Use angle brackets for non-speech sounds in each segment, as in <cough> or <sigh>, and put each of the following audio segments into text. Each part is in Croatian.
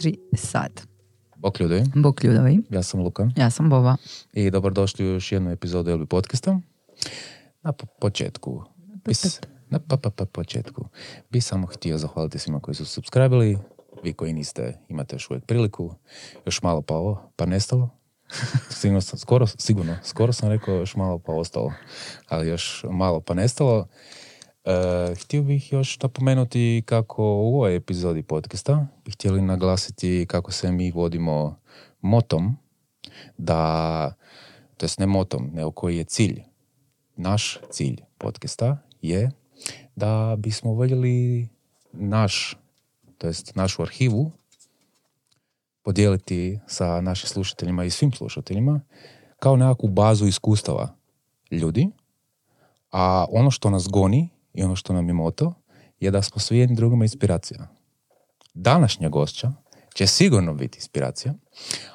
četiri sad. Bok ljudi, Bok ljudovi, ja sam Luka ja sam Bova. i dobrodošli u još jednu epizodu Elbi podcasta. Na po- početku, bis, na pa, pa, pa, početku, bi samo htio zahvaliti svima koji su subscribili, vi koji niste imate još uvijek priliku, još malo pa ovo, pa nestalo. <laughs> Sigurno, sam- skoro, sigurno, skoro sam rekao još malo pa ostalo, ali još malo pa nestalo. E, htio bih još napomenuti kako u ovoj epizodi podcasta bi htjeli naglasiti kako se mi vodimo motom da, to jest ne motom, nego koji je cilj. Naš cilj podcasta je da bismo voljeli naš, to jest našu arhivu podijeliti sa našim slušateljima i svim slušateljima kao nekakvu bazu iskustava ljudi, a ono što nas goni i ono što nam je moto je da smo svi jedni drugima inspiracija. Današnja gošća će sigurno biti inspiracija,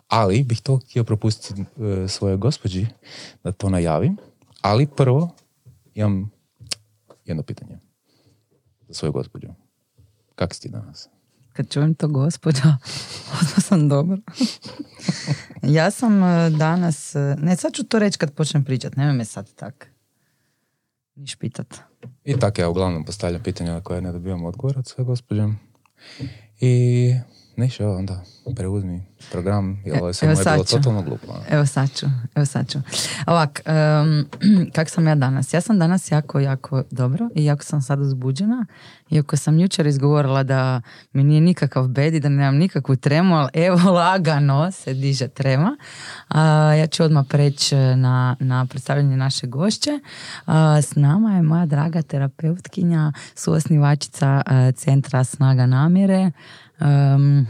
ali bih to htio propustiti e, svojoj gospođi da to najavim. Ali prvo imam jedno pitanje za svoju gospođu. Kak si ti danas? Kad čujem to gospođa, <laughs> odmah sam dobro. <laughs> ja sam e, danas, e, ne sad ću to reći kad počnem pričat, nemoj me sad tak. Niš pitat. I tako ja uglavnom postavljam pitanja na koje ne dobivam odgovor od svoje gospođe. I ništa, onda preuzmi program, jer ovo je sad bilo totalno glupo. ono. Evo sad ću, evo sad ću. Ovak, em, <clears throat> kak sam ja danas? Ja sam danas jako, jako dobro i jako sam sad uzbuđena. Iako sam jučer izgovorila da mi nije nikakav bed i da nemam nikakvu tremu, ali evo <laughs> lagano se diže trema. A, ja ću odmah preći na, na predstavljanje naše gošće. A, s nama je moja draga terapeutkinja, suosnivačica e, Centra Snaga namjere. Em,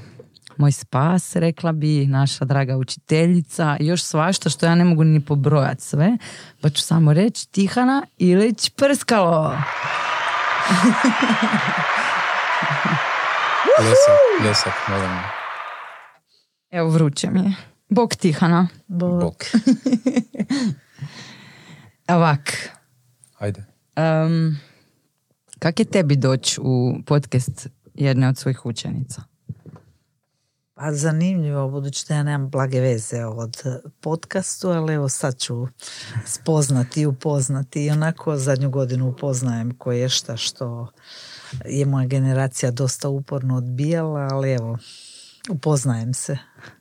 moj spas, rekla bi, naša draga učiteljica, još svašta što ja ne mogu ni pobrojati sve, pa ću samo reći Tihana Ilić Prskalo. <laughs> Ljesak, ljesak, molim. Evo vruće mi je. Bog Tihana. Bok. <laughs> Ovak, Ajde. em, kak je tebi doći u podcast jedne od svojih učenica? Pa zanimljivo, budući da ja nemam blage veze od podcastu, ali evo sad ću spoznati i upoznati. I onako zadnju godinu upoznajem koje šta što je moja generacija dosta uporno odbijala, ali evo, upoznajem se.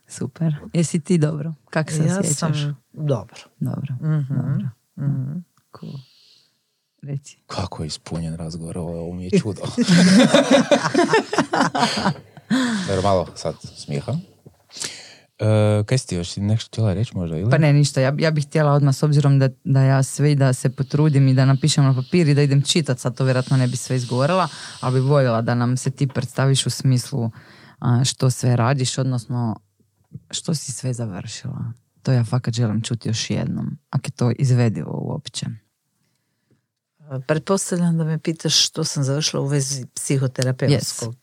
Super. Jesi ti dobro? Kak se ja osjećaš? sam dobro. Dobro. Mhm, Dobro. mhm. Cool. Reci. Kako je ispunjen razgovor, ovo ovo mi je čudo. <laughs> Dobro, malo sad smijeha. E, kaj si ti još nešto htjela reći možda? Ili? Pa ne, ništa. Ja, ja bih htjela odmah, s obzirom da, da ja sve i da se potrudim i da napišem na papir i da idem čitat, sad to vjerojatno ne bi sve izgovorila, ali bi voljela da nam se ti predstaviš u smislu a, što sve radiš, odnosno što si sve završila. To ja fakat želim čuti još jednom, ako je to izvedivo uopće. Pretpostavljam da me pitaš što sam završila u vezi psihoterapeutskog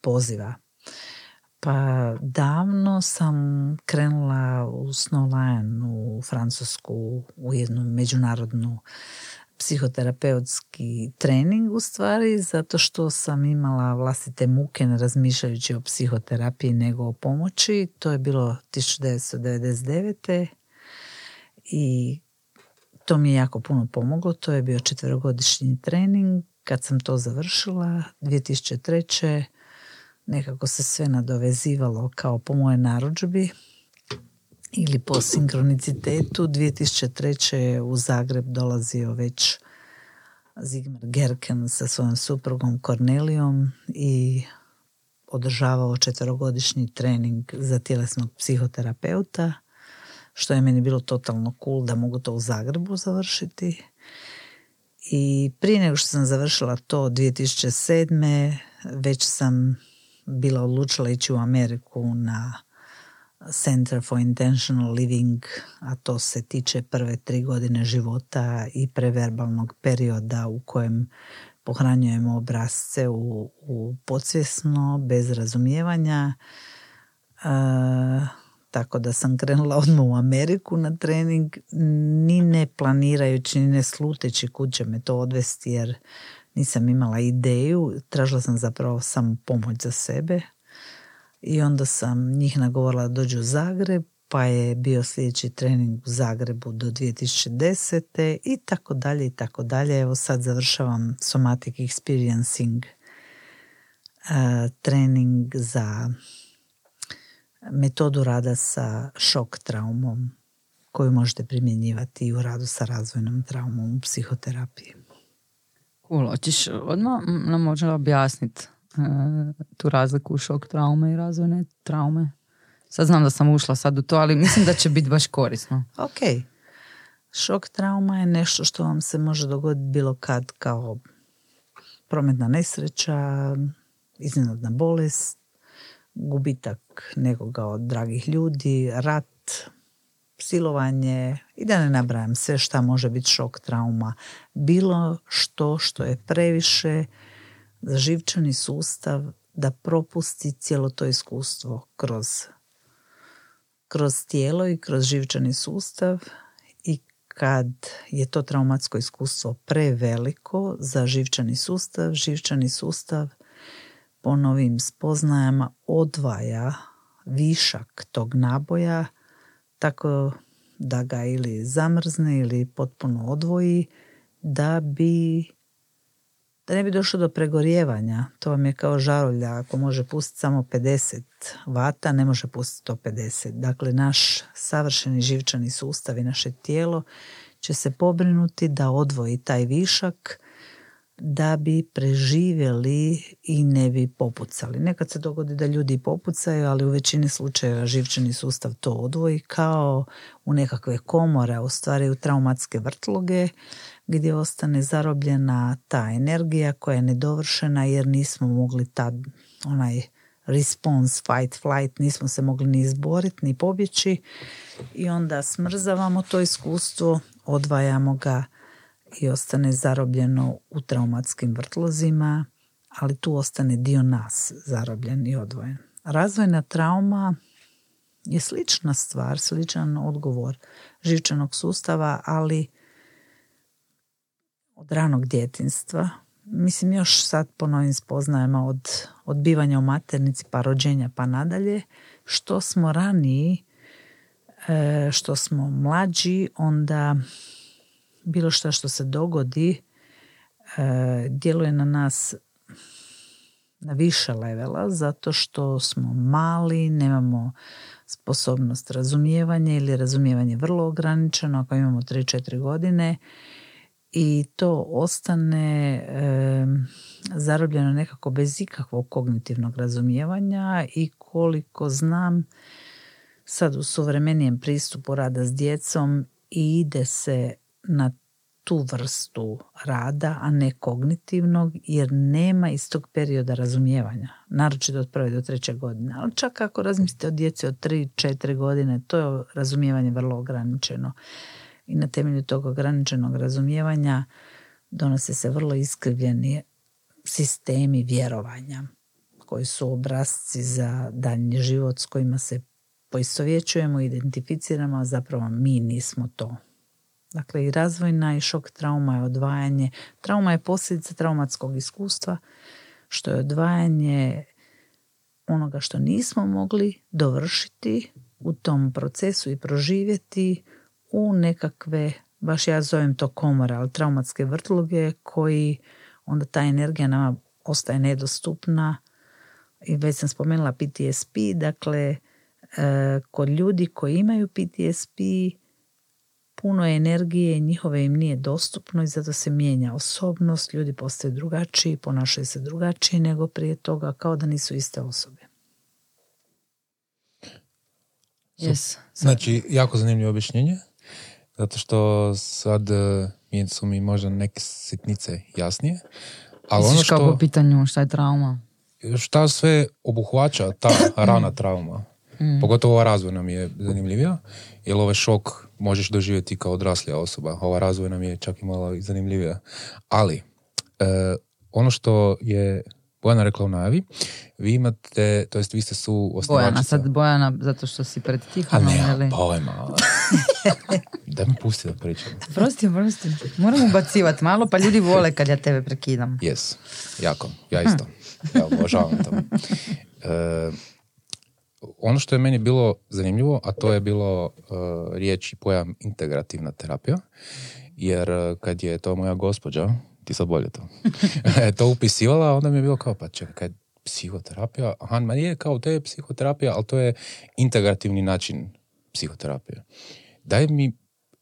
poziva. Pa davno sam krenula u Snowline u Francusku u jednu međunarodnu psihoterapeutski trening u stvari zato što sam imala vlastite muke ne razmišljajući o psihoterapiji nego o pomoći. To je bilo 1999. i to mi je jako puno pomoglo. To je bio četverogodišnji trening. Kad sam to završila, 2003. nekako se sve nadovezivalo kao po moje narudžbi ili po sinkronicitetu. 2003. je u Zagreb dolazio već Zigmar Gerken sa svojom suprugom Kornelijom i održavao četverogodišnji trening za tjelesnog psihoterapeuta što je meni bilo totalno cool da mogu to u Zagrebu završiti. I prije nego što sam završila to 2007. već sam bila odlučila ići u Ameriku na Center for Intentional Living, a to se tiče prve tri godine života i preverbalnog perioda u kojem pohranjujemo obrazce u, u podsvjesno, bez razumijevanja. E, tako da sam krenula odmah u Ameriku na trening, ni ne planirajući, ni ne sluteći kud će me to odvesti, jer nisam imala ideju, tražila sam zapravo samo pomoć za sebe. i onda sam njih nagovorila da dođu u Zagreb, pa je bio sljedeći trening u Zagrebu do 2010. i tako dalje i tako dalje. Evo sad završavam somatic experiencing uh, trening za metodu rada sa šok traumom koju možete primjenjivati i u radu sa razvojnom traumom u psihoterapiji. Cool. Hoćeš odmah nam možda objasniti uh, tu razliku u šok traume i razvojne traume? Sad znam da sam ušla sad u to, ali mislim da će biti baš korisno. <laughs> ok. Šok trauma je nešto što vam se može dogoditi bilo kad kao prometna nesreća, iznenadna bolest, gubitak nekoga od dragih ljudi, rat, silovanje i da ne nabrajam sve šta može biti šok trauma. Bilo što što je previše za živčani sustav da propusti cijelo to iskustvo kroz kroz tijelo i kroz živčani sustav i kad je to traumatsko iskustvo preveliko za živčani sustav, živčani sustav po novim spoznajama odvaja višak tog naboja tako da ga ili zamrzne ili potpuno odvoji da bi da ne bi došlo do pregorjevanja. To vam je kao žarulja. Ako može pustiti samo 50 vata, ne može pustiti 150. Dakle, naš savršeni živčani sustav i naše tijelo će se pobrinuti da odvoji taj višak da bi preživjeli i ne bi popucali. Nekad se dogodi da ljudi popucaju, ali u većini slučajeva živčani sustav to odvoji kao u nekakve komore, u stvari u traumatske vrtloge gdje ostane zarobljena ta energija koja je nedovršena jer nismo mogli tad onaj response, fight, flight, nismo se mogli ni izboriti, ni pobjeći i onda smrzavamo to iskustvo, odvajamo ga i ostane zarobljeno u traumatskim vrtlozima, ali tu ostane dio nas zarobljen i odvojen. Razvojna trauma je slična stvar, sličan odgovor živčanog sustava, ali od ranog djetinstva, mislim još sad po novim spoznajama od odbivanja u maternici pa rođenja pa nadalje, što smo raniji, e, što smo mlađi, onda bilo što što se dogodi e, djeluje na nas na više levela zato što smo mali, nemamo sposobnost razumijevanja ili razumijevanje vrlo ograničeno ako imamo 3-4 godine i to ostane e, zarobljeno nekako bez ikakvog kognitivnog razumijevanja i koliko znam sad u suvremenijem pristupu rada s djecom ide se na tu vrstu rada, a ne kognitivnog, jer nema iz tog perioda razumijevanja, naročito od prve do treće godine. Ali čak ako razmislite o djeci od tri, četiri godine, to je razumijevanje vrlo ograničeno i na temelju tog ograničenog razumijevanja donose se vrlo iskrivljeni sistemi vjerovanja koji su obrazci za daljnji život s kojima se poistovjećujemo, identificiramo, a zapravo mi nismo to. Dakle, i razvojna i šok trauma je odvajanje. Trauma je posljedica traumatskog iskustva, što je odvajanje onoga što nismo mogli dovršiti u tom procesu i proživjeti u nekakve, baš ja zovem to komora, ali traumatske vrtloge koji onda ta energija nama ostaje nedostupna i već sam spomenula PTSP, dakle e, kod ljudi koji imaju PTSP puno energije i njihove im nije dostupno i zato se mijenja osobnost, ljudi postaju drugačiji, ponašaju se drugačiji nego prije toga kao da nisu iste osobe. Yes. Znači, jako zanimljivo objašnjenje. Zato što sad e, mi su mi možda neke sitnice jasnije. Ali ono što... po pitanju šta je trauma? Šta sve obuhvaća ta rana trauma? Mm. Pogotovo ova razvojna mi je zanimljivija, jer ovaj šok možeš doživjeti kao odraslija osoba. Ova razvojna mi je čak i malo zanimljivija. Ali, e, ono što je Bojana rekla u najavi, vi imate, to jest vi ste su osnivačica. Bojana, sad Bojana, zato što si pred Tihonom, A ne, pojma. <laughs> da mi pusti da pričam. Prosti, prosti. Moram ubacivati malo, pa ljudi vole kad ja tebe prekidam. Jes, jako, ja isto. Ja obožavam to. E, ono što je meni bilo zanimljivo, a to je bilo uh, riječ i pojam integrativna terapija, jer uh, kad je to moja gospođa, ti sad bolje to, <laughs> to upisivala, onda mi je bilo kao, pa čekaj, psihoterapija, aha, ma je kao to je psihoterapija, ali to je integrativni način psihoterapije. Daj mi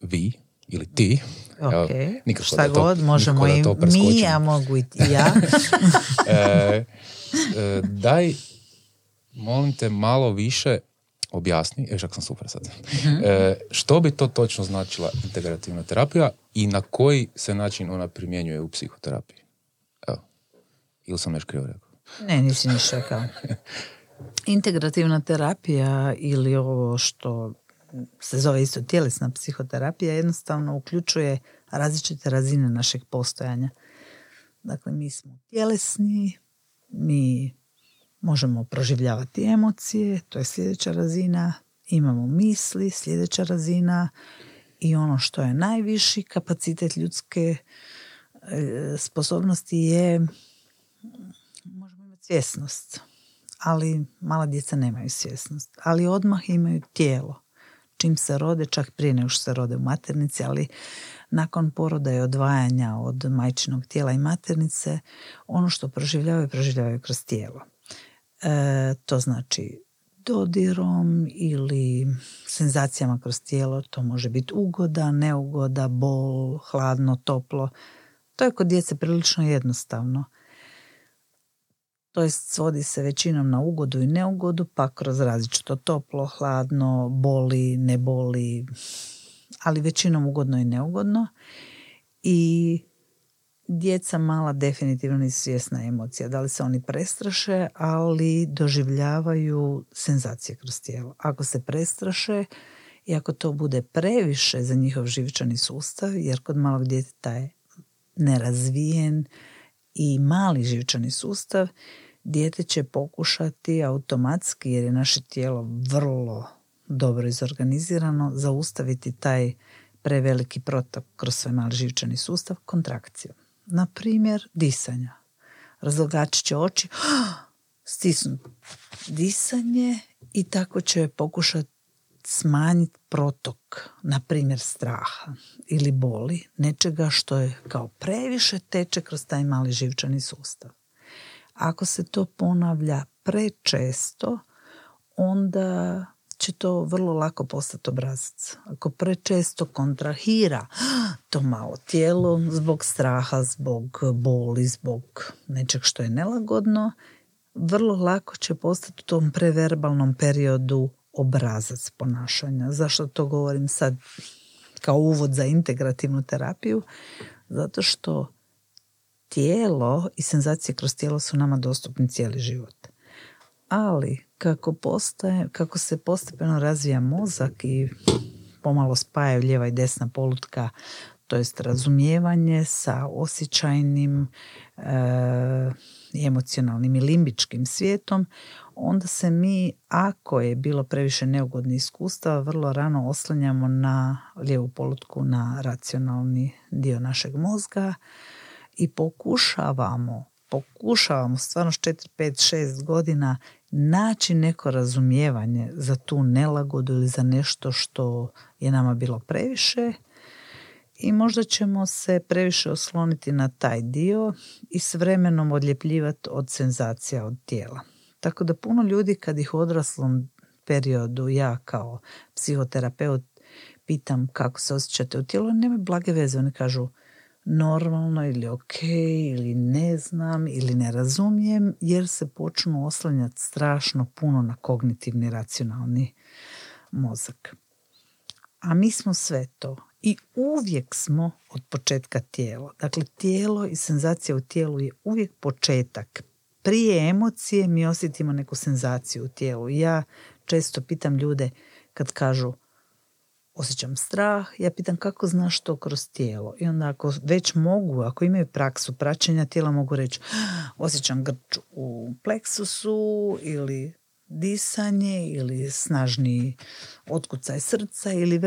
vi ili ti, okay. nikako Šta da to, god, možemo i mi, ja mogu i ja. <laughs> e, e, daj, molim te, malo više objasni, e, sam super sad, uh e, što bi to točno značila integrativna terapija i na koji se način ona primjenjuje u psihoterapiji? Evo, ili sam nešto krivo rekao? Ne, nisi ništa rekao. <laughs> Integrativna terapija ili ovo što se zove isto tjelesna psihoterapija jednostavno uključuje različite razine našeg postojanja. Dakle, mi smo tjelesni, mi možemo proživljavati emocije, to je sljedeća razina, imamo misli, sljedeća razina. I ono što je najviši kapacitet ljudske e, sposobnosti je možemo imati svjesnost, ali mala djeca nemaju svjesnost, ali odmah imaju tijelo. Čim se rode, čak prije nego što se rode u maternici, ali nakon poroda i odvajanja od majčinog tijela i maternice, ono što proživljavaju, proživljavaju kroz tijelo. E, to znači dodirom ili senzacijama kroz tijelo, to može biti ugoda, neugoda, bol, hladno, toplo. To je kod djece prilično jednostavno to jest svodi se većinom na ugodu i neugodu, pa kroz različito toplo, hladno, boli, ne boli, ali većinom ugodno i neugodno. I djeca mala definitivno nisu svjesna emocija. Da li se oni prestraše, ali doživljavaju senzacije kroz tijelo. Ako se prestraše i ako to bude previše za njihov živčani sustav, jer kod malog djeteta je nerazvijen, i mali živčani sustav, dijete će pokušati automatski, jer je naše tijelo vrlo dobro izorganizirano, zaustaviti taj preveliki protok kroz svoj mali živčani sustav kontrakcijom. Na primjer, disanja. Razlogačit će oči, <gasps> stisnuti disanje i tako će pokušati smanjiti protok, na primjer straha ili boli, nečega što je kao previše teče kroz taj mali živčani sustav. Ako se to ponavlja prečesto, onda će to vrlo lako postati obrazac. Ako prečesto kontrahira to malo tijelo zbog straha, zbog boli, zbog nečeg što je nelagodno, vrlo lako će postati u tom preverbalnom periodu obrazac ponašanja. Zašto to govorim sad kao uvod za integrativnu terapiju? Zato što tijelo i senzacije kroz tijelo su nama dostupni cijeli život. Ali kako, postaje, kako se postepeno razvija mozak i pomalo spajaju lijeva i desna polutka, to jest razumijevanje sa osjećajnim e, emocionalnim i limbičkim svijetom, onda se mi, ako je bilo previše neugodnih iskustva, vrlo rano oslanjamo na lijevu polutku, na racionalni dio našeg mozga i pokušavamo, pokušavamo stvarno s 4, 5, 6 godina naći neko razumijevanje za tu nelagodu ili za nešto što je nama bilo previše i možda ćemo se previše osloniti na taj dio i s vremenom odljepljivati od senzacija od tijela. Tako da puno ljudi kad ih u odraslom periodu ja kao psihoterapeut pitam kako se osjećate u tijelu, nema blage veze, oni kažu normalno ili ok ili ne znam ili ne razumijem jer se počnu oslanjati strašno puno na kognitivni racionalni mozak. A mi smo sve to i uvijek smo od početka tijelo. Dakle, tijelo i senzacija u tijelu je uvijek početak. Prije emocije mi osjetimo neku senzaciju u tijelu. Ja često pitam ljude kad kažu osjećam strah, ja pitam kako znaš to kroz tijelo. I onda ako već mogu, ako imaju praksu praćenja tijela, mogu reći osjećam grč u pleksusu ili disanje ili snažni otkucaj srca ili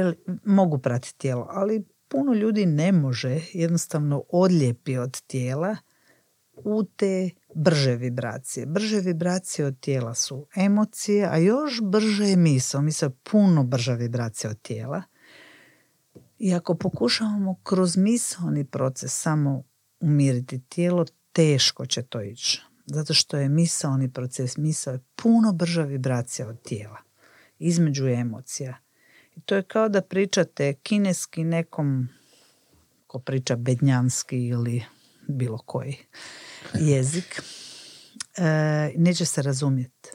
mogu pratiti tijelo, ali puno ljudi ne može, jednostavno odlijepi od tijela u te brže vibracije. Brže vibracije od tijela su emocije, a još brže je misao. Misao je puno brža vibracija od tijela. I ako pokušavamo kroz misaoni proces samo umiriti tijelo, teško će to ići. Zato što je misaoni proces, misao je puno brža vibracija od tijela. Između emocija. I to je kao da pričate kineski nekom ko priča bednjanski ili bilo koji jezik. E, neće se razumjeti.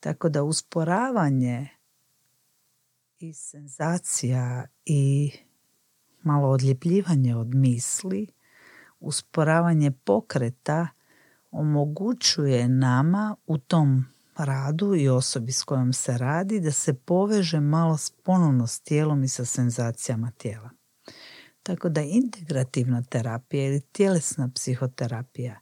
Tako da usporavanje i senzacija i malo odljepljivanje od misli, usporavanje pokreta omogućuje nama u tom radu i osobi s kojom se radi da se poveže malo ponovno s tijelom i sa senzacijama tijela. Tako da integrativna terapija ili tjelesna psihoterapija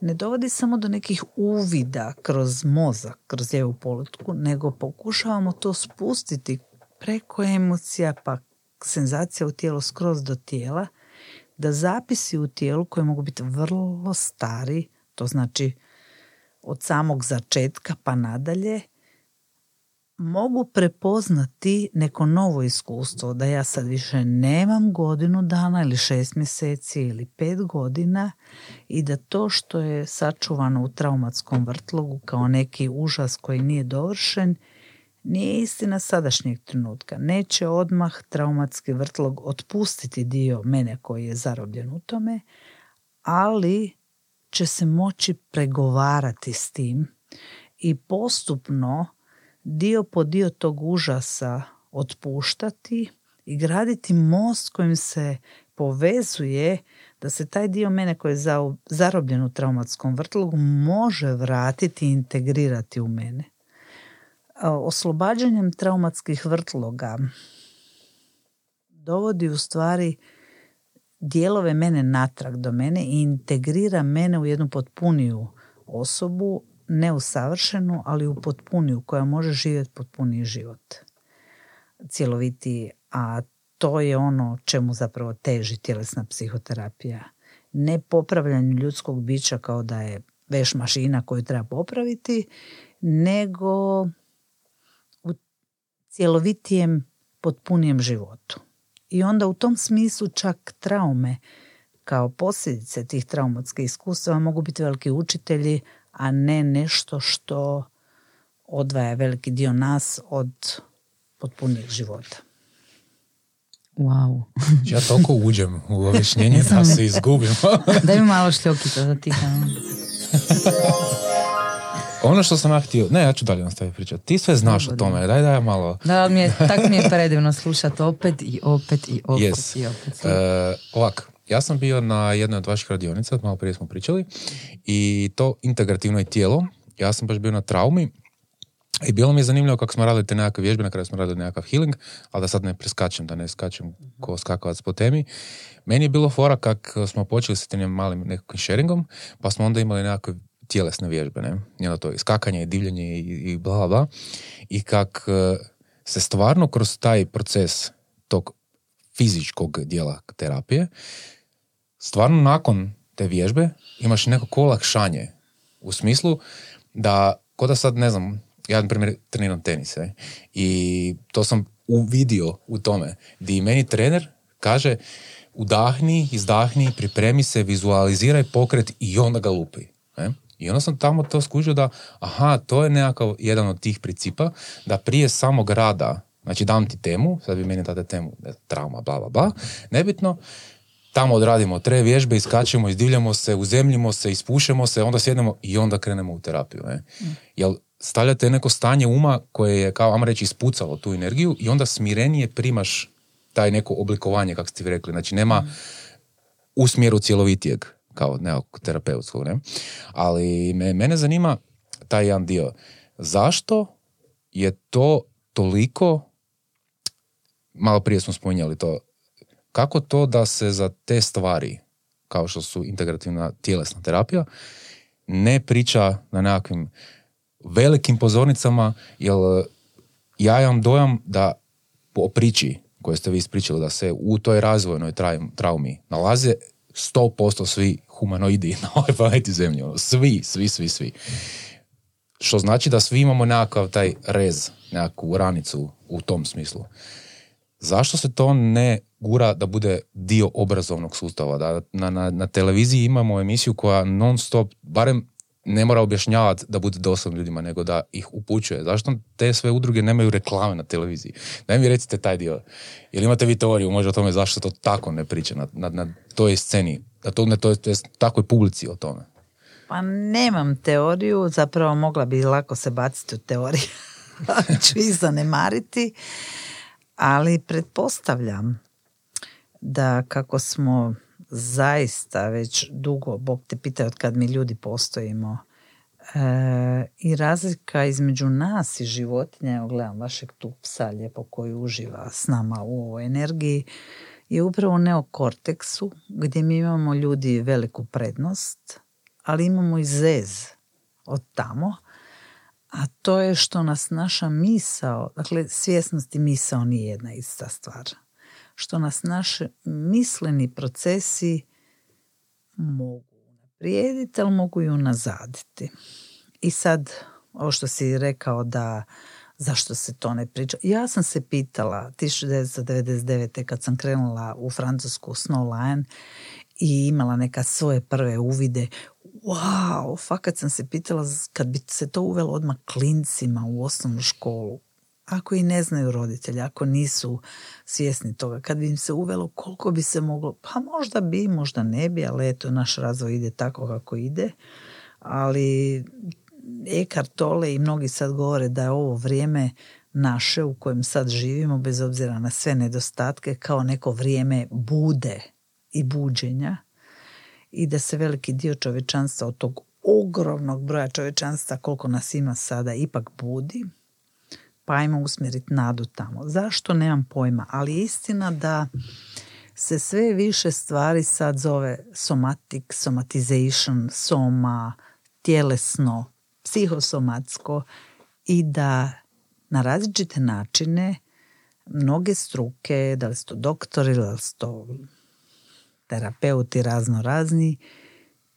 ne dovodi samo do nekih uvida kroz mozak, kroz lijevu polutku, nego pokušavamo to spustiti preko emocija pa senzacija u tijelu skroz do tijela, da zapisi u tijelu koji mogu biti vrlo stari, to znači od samog začetka pa nadalje, mogu prepoznati neko novo iskustvo, da ja sad više nemam godinu dana ili šest mjeseci ili pet godina i da to što je sačuvano u traumatskom vrtlogu kao neki užas koji nije dovršen, nije istina sadašnjeg trenutka. Neće odmah traumatski vrtlog otpustiti dio mene koji je zarobljen u tome, ali će se moći pregovarati s tim i postupno dio po dio tog užasa otpuštati i graditi most kojim se povezuje da se taj dio mene koji je zarobljen u traumatskom vrtlogu može vratiti i integrirati u mene. Oslobađanjem traumatskih vrtloga dovodi u stvari dijelove mene natrag do mene i integrira mene u jednu potpuniju osobu, ne u savršenu, ali u potpuniju, koja može živjeti potpuniji život. Cjeloviti, a to je ono čemu zapravo teži tjelesna psihoterapija. Ne popravljanje ljudskog bića kao da je veš mašina koju treba popraviti, nego u cjelovitijem, potpunijem životu. I onda u tom smislu čak traume kao posljedice tih traumatskih iskustava mogu biti veliki učitelji, a ne nešto što odvaja veliki dio nas od potpunijeg života. Wow. <laughs> ja toliko uđem u objašnjenje <laughs> da se izgubim. <laughs> Daj mi malo šljokita da ti Ono što sam ja htio, ne, ja ću dalje nastaviti pričati. Ti sve znaš o tome, daj daj malo. Da, mi je, tako mi je predivno slušati opet i opet i opet yes. i opet. Ovak, ja sam bio na jednoj od vaših radionica, malo prije smo pričali, i to integrativno je tijelo. Ja sam baš bio na traumi i bilo mi je zanimljivo kako smo radili te nekakve vježbe, na kraju smo radili nekakav healing, ali da sad ne preskačem, da ne skačem ko skakavac po temi. Meni je bilo fora kak smo počeli sa tim malim nekakvim sharingom, pa smo onda imali nekakve tjelesne vježbe, ne? I to i skakanje i divljenje i, i bla, bla. I kak e, se stvarno kroz taj proces tog fizičkog dijela terapije, stvarno nakon te vježbe imaš neko olakšanje u smislu da, ko da sad, ne znam, ja na primjer treniram tenis e, i to sam uvidio u tome, di meni trener kaže udahni, izdahni, pripremi se, vizualiziraj pokret i onda ga lupi. E? I onda sam tamo to skužio da, aha, to je nekakav jedan od tih principa, da prije samog rada, znači dam ti temu, sad vi meni date temu, trauma, bla, bla, bla, nebitno, tamo odradimo tre vježbe, iskačemo, izdivljamo se, uzemljimo se, ispušemo se, onda sjednemo i onda krenemo u terapiju. Ne? Mm. Jel stavljate neko stanje uma koje je, kao vam reći, ispucalo tu energiju i onda smirenije primaš taj neko oblikovanje, kako ste vi rekli. Znači, nema mm. u smjeru cjelovitijeg, kao nekog terapeutskog. Ne? Ali me, mene zanima taj jedan dio. Zašto je to toliko, malo prije smo spominjali to, kako to da se za te stvari, kao što su integrativna tjelesna terapija, ne priča na nekakvim velikim pozornicama, jer ja imam dojam da po priči koje ste vi ispričali, da se u toj razvojnoj traumi nalaze 100% svi humanoidi na ovoj planeti zemlji. Ono, svi, svi, svi, svi. Što znači da svi imamo nekakav taj rez, nekakvu ranicu u tom smislu. Zašto se to ne gura da bude dio obrazovnog sustava? Da na, na, na televiziji imamo emisiju koja non stop, barem ne mora objašnjavati da bude dosadno ljudima, nego da ih upućuje. Zašto te sve udruge nemaju reklame na televiziji? Daj mi recite taj dio. Jel imate vi teoriju možda o tome zašto to tako ne priča na, na, na toj sceni? Da to ne to, to takvoj publici o tome? Pa nemam teoriju, zapravo mogla bi lako se baciti u teoriju. <laughs> ću ih zanemariti, ali pretpostavljam da kako smo zaista već dugo, Bog te pita od kad mi ljudi postojimo, e, i razlika između nas i životinja, evo gledam vašeg tu psa lijepo koji uživa s nama u ovoj energiji, je upravo u neokorteksu gdje mi imamo ljudi veliku prednost, ali imamo i zez od tamo, a to je što nas naša misao, dakle svjesnost i misao nije jedna ista stvar što nas naši misleni procesi mogu unaprijediti, ali mogu i unazaditi. I sad, ovo što si rekao da zašto se to ne priča. Ja sam se pitala 1999. kad sam krenula u francusku Snowline i imala neka svoje prve uvide. Wow, fakat sam se pitala kad bi se to uvelo odmah klincima u osnovnu školu ako i ne znaju roditelji, ako nisu svjesni toga, kad bi im se uvelo koliko bi se moglo, pa možda bi, možda ne bi, ali eto, naš razvoj ide tako kako ide, ali Eckhart Tolle i mnogi sad govore da je ovo vrijeme naše u kojem sad živimo, bez obzira na sve nedostatke, kao neko vrijeme bude i buđenja i da se veliki dio čovečanstva od tog ogromnog broja čovečanstva koliko nas ima sada ipak budi pa ajmo usmjeriti nadu tamo. Zašto? Nemam pojma, ali je istina da se sve više stvari sad zove somatic, somatization, soma, tjelesno, psihosomatsko i da na različite načine mnoge struke, da li su to doktori, da li su to terapeuti razno razni,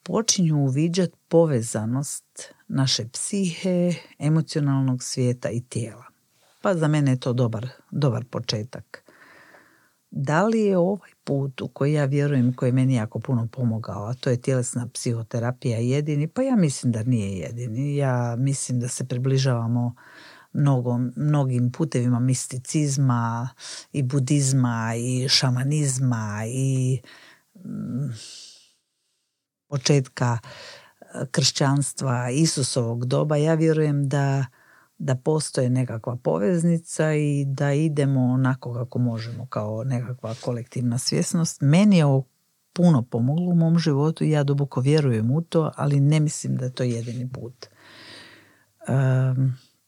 počinju uviđati povezanost naše psihe, emocionalnog svijeta i tijela. Pa za mene je to dobar, dobar početak. Da li je ovaj put u koji ja vjerujem, koji je meni jako puno pomogao, a to je tjelesna psihoterapija jedini, pa ja mislim da nije jedini. Ja mislim da se približavamo mnogo, mnogim putevima misticizma i budizma i šamanizma i mm, početka kršćanstva Isusovog doba. Ja vjerujem da da postoje nekakva poveznica i da idemo onako kako možemo kao nekakva kolektivna svjesnost. Meni je ovo puno pomoglo u mom životu i ja duboko vjerujem u to, ali ne mislim da je to jedini put.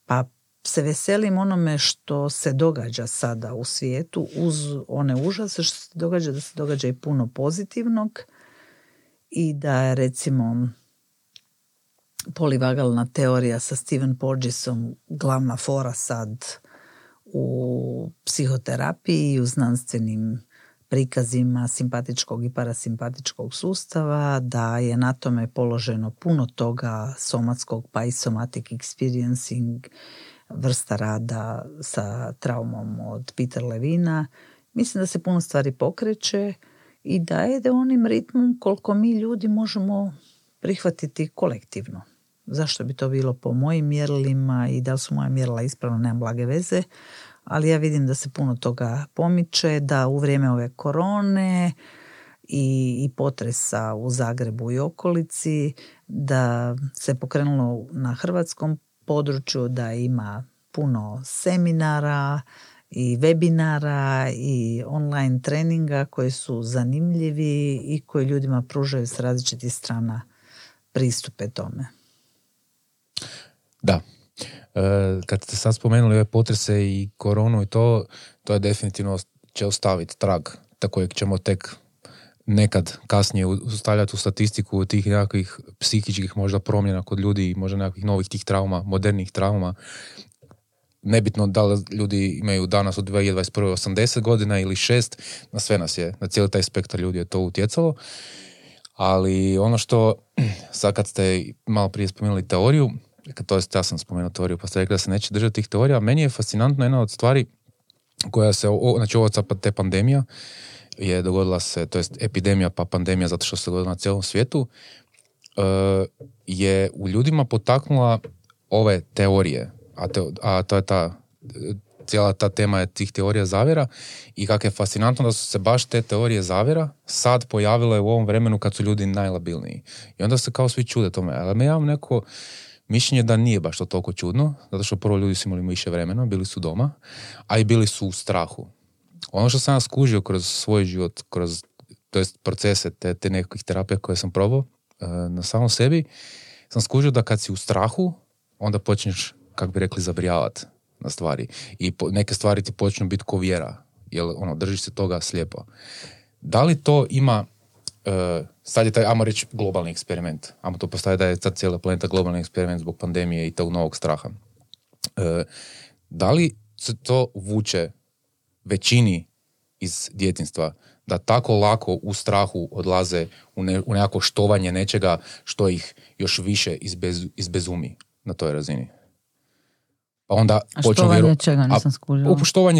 pa se veselim onome što se događa sada u svijetu uz one užase što se događa, da se događa i puno pozitivnog i da recimo polivagalna teorija sa Steven Porgesom glavna fora sad u psihoterapiji i u znanstvenim prikazima simpatičkog i parasimpatičkog sustava, da je na tome položeno puno toga somatskog pa i somatic experiencing, vrsta rada sa traumom od Peter Levina. Mislim da se puno stvari pokreće i da ide onim ritmom koliko mi ljudi možemo prihvatiti kolektivno. Zašto bi to bilo po mojim mjerilima i da li su moja mjerila ispravno, nemam blage veze, ali ja vidim da se puno toga pomiče, da u vrijeme ove korone i, i potresa u Zagrebu i okolici, da se pokrenulo na hrvatskom području, da ima puno seminara i webinara i online treninga koji su zanimljivi i koji ljudima pružaju s različitih strana pristupe tome. Da. E, kad ste sad spomenuli ove potrese i koronu i to, to je definitivno će ostaviti trag tako ćemo tek nekad kasnije ustavljati u statistiku tih nekakvih psihičkih možda promjena kod ljudi, možda nekakvih novih tih trauma, modernih trauma. Nebitno da li ljudi imaju danas od 2021. 80 godina ili 6, na sve nas je, na cijeli taj spektar ljudi je to utjecalo. Ali ono što, <clears throat> sad kad ste malo prije spomenuli teoriju, to jest ja sam spomenuo teoriju, pa ste rekli da se neće držati tih teorija, meni je fascinantno jedna od stvari koja se, o, znači ovo sad te pandemija, je dogodila se, to jest epidemija pa pandemija zato što se dogodila na cijelom svijetu, e, je u ljudima potaknula ove teorije, a, te, a to je ta cijela ta tema je tih teorija zavjera i kako je fascinantno da su se baš te teorije zavjera sad pojavile u ovom vremenu kad su ljudi najlabilniji. I onda se kao svi čude tome. Ali ja imam neko mišljenje da nije baš to toliko čudno, zato što prvo ljudi su imali više vremena, bili su doma, a i bili su u strahu. Ono što sam ja skužio kroz svoj život, kroz to jest procese te, te nekakvih terapija koje sam probao e, na samom sebi, sam skužio da kad si u strahu, onda počneš, kako bi rekli, zabrijavati na stvari. I neke stvari ti počnu biti ko vjera, jer ono, držiš se toga slijepo. Da li to ima, uh, sad je taj, ajmo reći, globalni eksperiment, ajmo to postaviti da je sad cijela planeta globalni eksperiment zbog pandemije i tog novog straha. Uh, da li se to vuče većini iz djetinstva da tako lako u strahu odlaze u, ne, u nekako štovanje nečega što ih još više izbez, izbezumi na toj razini? Pa onda A štovanje čega, nisam skužila.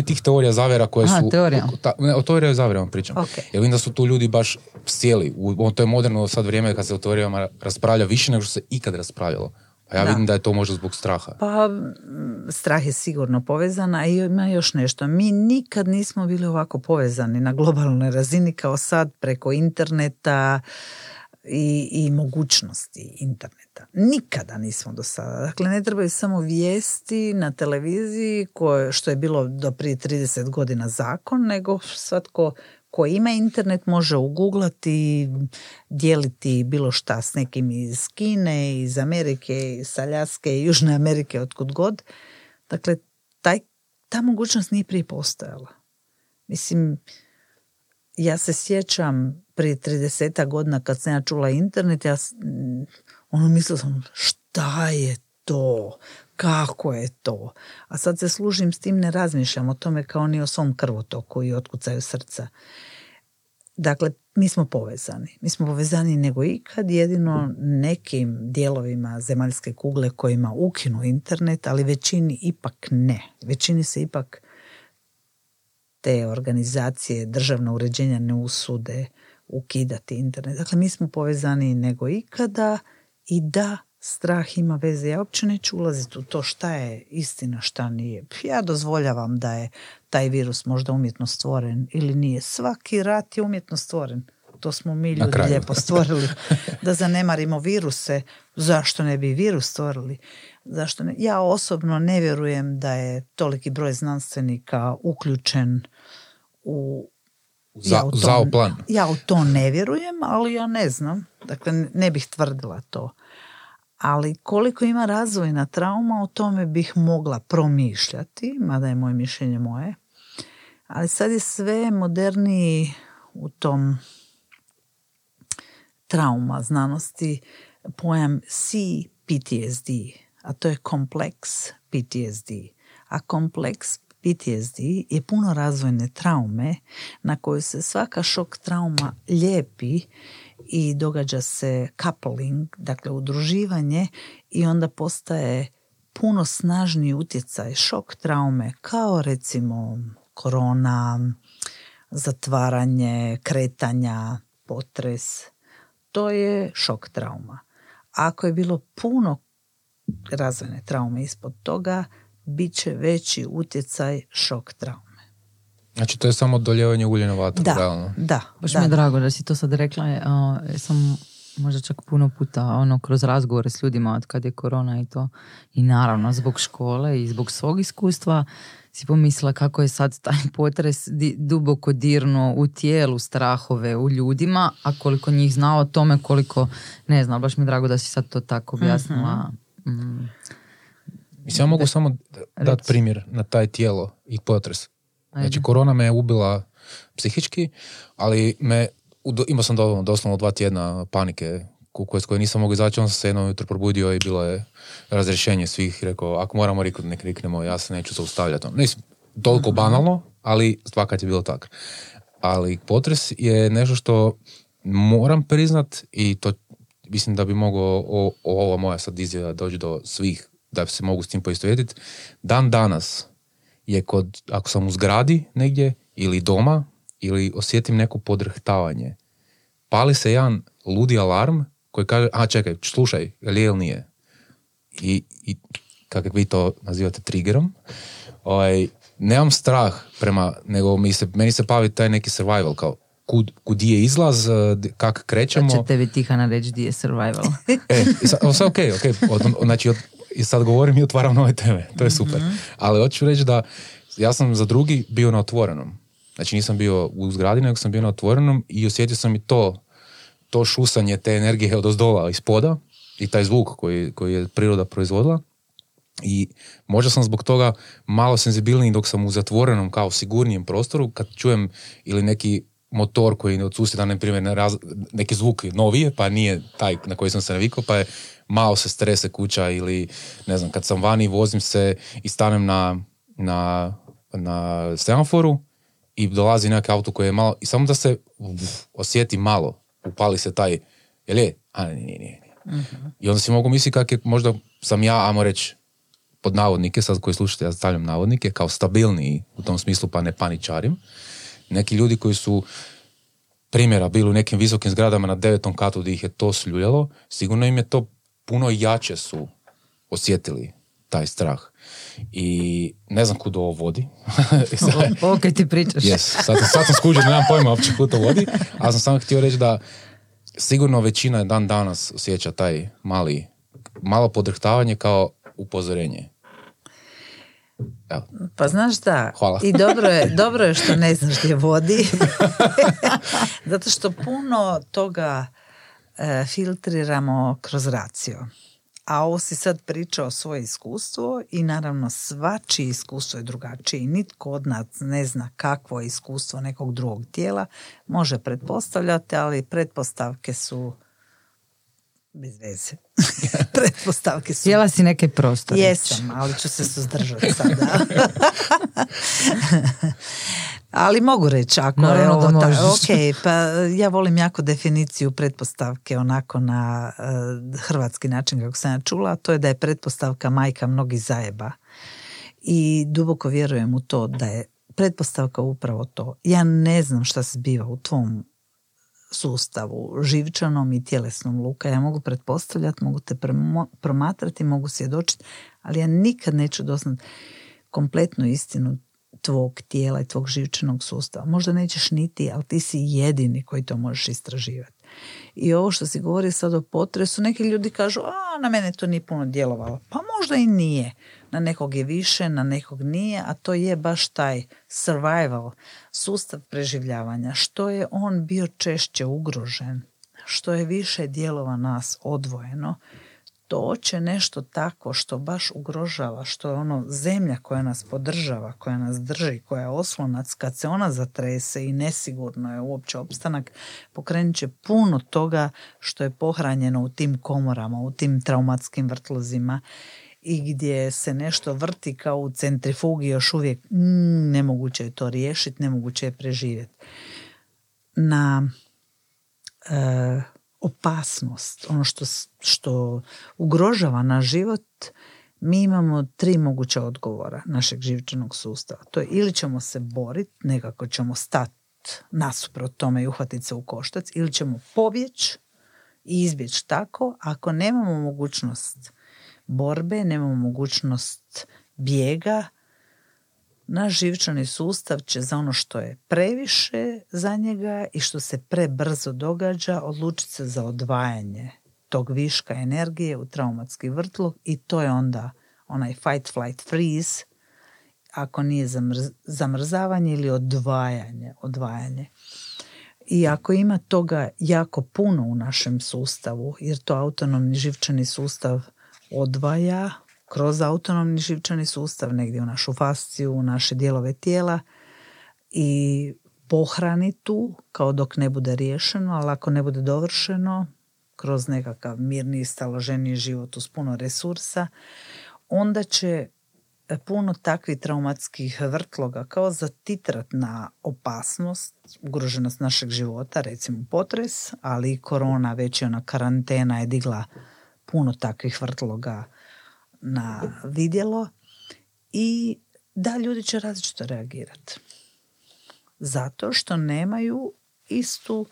Tih teorija zavjera koje Aha, su... teorija. Ta, ne, o teorija zavjera vam pričam. Okay. Jer vidim da su tu ljudi baš sjeli. U, to je moderno sad vrijeme kad se o teorijama raspravlja više nego što se ikad raspravljalo. A ja vidim da je to možda zbog straha. Pa strah je sigurno povezan, a ima još nešto. Mi nikad nismo bili ovako povezani na globalnoj razini kao sad preko interneta, i, i mogućnosti interneta. Nikada nismo do sada. Dakle, ne trebaju samo vijesti na televiziji, koje, što je bilo do prije 30 godina zakon, nego svatko ko ima internet može uguglati, dijeliti bilo šta s nekim iz Kine, iz Amerike, iz Aljaske, Južne Amerike, otkud god. Dakle, taj, ta mogućnost nije prije postojala. Mislim, ja se sjećam prije 30 godina kad sam ja čula internet, ja ono mislila sam šta je to, kako je to. A sad se služim s tim, ne razmišljam o tome kao ni o svom krvotoku i otkucaju srca. Dakle, mi smo povezani. Mi smo povezani nego ikad, jedino nekim dijelovima zemaljske kugle kojima ukinu internet, ali većini ipak ne. Većini se ipak te organizacije državna uređenja ne usude ukidati internet. Dakle, mi smo povezani nego ikada i da, strah ima veze. Ja uopće neću ulaziti u to šta je istina, šta nije. Ja dozvoljavam da je taj virus možda umjetno stvoren ili nije. Svaki rat je umjetno stvoren. To smo mi ljudi lijepo stvorili. <laughs> Da zanemarimo viruse, zašto ne bi virus stvorili? Zašto ne? Ja osobno ne vjerujem da je toliki broj znanstvenika uključen u za, ja to, plan. Ja u to ne vjerujem, ali ja ne znam. Dakle, ne bih tvrdila to. Ali koliko ima razvojna trauma, o tome bih mogla promišljati, mada je moje mišljenje moje. Ali sad je sve moderniji u tom trauma znanosti pojam CPTSD, a to je kompleks PTSD. A kompleks PTSD je puno razvojne traume na koju se svaka šok trauma lijepi i događa se coupling, dakle udruživanje i onda postaje puno snažniji utjecaj šok traume kao recimo korona, zatvaranje, kretanja, potres. To je šok trauma. Ako je bilo puno razvojne traume ispod toga, bit će veći utjecaj šok traume. Znači to je samo doljevanje ulje na vatru, da, realno. Da, Baš da. mi je drago da si to sad rekla. Uh, sam možda čak puno puta ono kroz razgovore s ljudima od kad je korona i to. I naravno zbog škole i zbog svog iskustva si pomislila kako je sad taj <laughs> potres duboko dirno u tijelu strahove u ljudima, a koliko njih zna o tome, koliko ne znam, baš mi je drago da si sad to tako objasnila. Mm Mislim, ja mogu samo dati primjer na taj tijelo i potres. Znači, korona me je ubila psihički, ali me, imao sam dovoljno, doslovno dva tjedna panike koje, s koje nisam mogao izaći, on sam se jedno jutro probudio i bilo je razrješenje svih rekao, ako moramo riknuti, nek riknemo, ja se neću zaustavljati. Nisam toliko mhm. banalno, ali kad je bilo tako. Ali potres je nešto što moram priznat i to mislim da bi mogao ova moja sad izjava doći do svih da se mogu s tim poistovjetiti. Dan danas je kod, ako sam u zgradi negdje ili doma ili osjetim neko podrhtavanje, pali se jedan ludi alarm koji kaže, a čekaj, slušaj, je li nije? I, i kako vi to nazivate triggerom, ovaj, nemam strah prema, nego mi se, meni se pavi taj neki survival, kao kud, kud je izlaz, kak krećemo. Da će tebi Tihana reći di je survival. <laughs> e, sad, ok, ok, od, znači od, sad govorim i otvaram nove teme, to je super. mm Ali hoću reći da ja sam za drugi bio na otvorenom. Znači nisam bio u zgradi, nego sam bio na otvorenom i osjetio sam i to, to šusanje te energije od ozdola ispoda i taj zvuk koji, koji je priroda proizvodila. I možda sam zbog toga malo senzibilniji dok sam u zatvorenom kao sigurnijem prostoru, kad čujem ili neki motor koji od susjeda, na primjer, neki zvuk novije, pa nije taj na koji sam se navikao, pa je malo se strese kuća ili, ne znam, kad sam vani, vozim se i stanem na, na, na semaforu i dolazi neki auto koji je malo, i samo da se osjeti malo, upali se taj, jel je? A, nije, nije, nije. uh I onda si mogu misliti kak je, možda sam ja, ajmo reći, pod navodnike, sad koji slušate, ja stavljam navodnike, kao stabilniji u tom smislu, pa ne paničarim. Neki ljudi koji su primjera bili u nekim visokim zgradama na devetom katu gdje ih je to sljuljalo, sigurno im je to puno jače su osjetili taj strah. I ne znam kud ovo vodi. <laughs> <laughs> ok, ti pričaš. Yes, sad, sad sam skuđen, nemam pojma uopće kud to vodi, ali sam samo htio reći da sigurno većina dan danas osjeća taj mali, malo podrhtavanje kao upozorenje. Evo. Pa znaš da, Hvala. i dobro je, <laughs> dobro je što ne znaš gdje vodi, <laughs> zato što puno toga e, filtriramo kroz racio. A ovo si sad pričao svoje iskustvo i naravno svačije iskustvo je drugačije. Nitko od nas ne zna kakvo je iskustvo nekog drugog tijela. Može pretpostavljati, ali pretpostavke su bez veze. <laughs> Pretpostavke su... Htjela si neke prostore. Jesam, ali ću se suzdržati <laughs> sada. <laughs> ali mogu reći ako je ovo ta, ok, pa ja volim jako definiciju pretpostavke onako na uh, hrvatski način kako sam ja čula, to je da je pretpostavka majka mnogih zajeba. I duboko vjerujem u to da je pretpostavka upravo to. Ja ne znam šta se zbiva u tvom sustavu, živčanom i tjelesnom luka. Ja mogu pretpostavljati, mogu te promatrati, mogu svjedočiti, ali ja nikad neću doznati kompletnu istinu tvog tijela i tvog živčanog sustava. Možda nećeš niti, ali ti si jedini koji to možeš istraživati. I ovo što si govori sad o potresu, neki ljudi kažu, a na mene to nije puno djelovalo. Pa možda i nije. Na nekog je više, na nekog nije, a to je baš taj survival, sustav preživljavanja. Što je on bio češće ugrožen, što je više dijelova nas odvojeno, to će nešto tako što baš ugrožava, što je ono zemlja koja nas podržava, koja nas drži, koja je oslonac, kad se ona zatrese i nesigurno je uopće opstanak, pokrenut će puno toga što je pohranjeno u tim komorama, u tim traumatskim vrtlozima i gdje se nešto vrti kao u centrifugi još uvijek mm, nemoguće je to riješiti, nemoguće je preživjeti. Na e, opasnost, ono što, što ugrožava naš život, mi imamo tri moguća odgovora našeg živčanog sustava. To je ili ćemo se boriti, nekako ćemo stati nasuprot tome i uhvatiti se u koštac, ili ćemo pobjeći i izbjeći tako. Ako nemamo mogućnost borbe, nemamo mogućnost bijega, naš živčani sustav će za ono što je previše za njega i što se prebrzo događa odlučiti se za odvajanje tog viška energije u traumatski vrtlog i to je onda onaj fight, flight, freeze ako nije zamrzavanje ili odvajanje, odvajanje. I ako ima toga jako puno u našem sustavu, jer to autonomni živčani sustav odvaja kroz autonomni živčani sustav, negdje u našu fasciju, u naše dijelove tijela i pohrani tu kao dok ne bude riješeno, ali ako ne bude dovršeno, kroz nekakav mirni, staloženiji život uz puno resursa, onda će puno takvih traumatskih vrtloga kao za titrat na opasnost, ugroženost našeg života, recimo potres, ali i korona, već i ona karantena je digla puno takvih vrtloga na vidjelo i da, ljudi će različito reagirati. Zato što nemaju istu,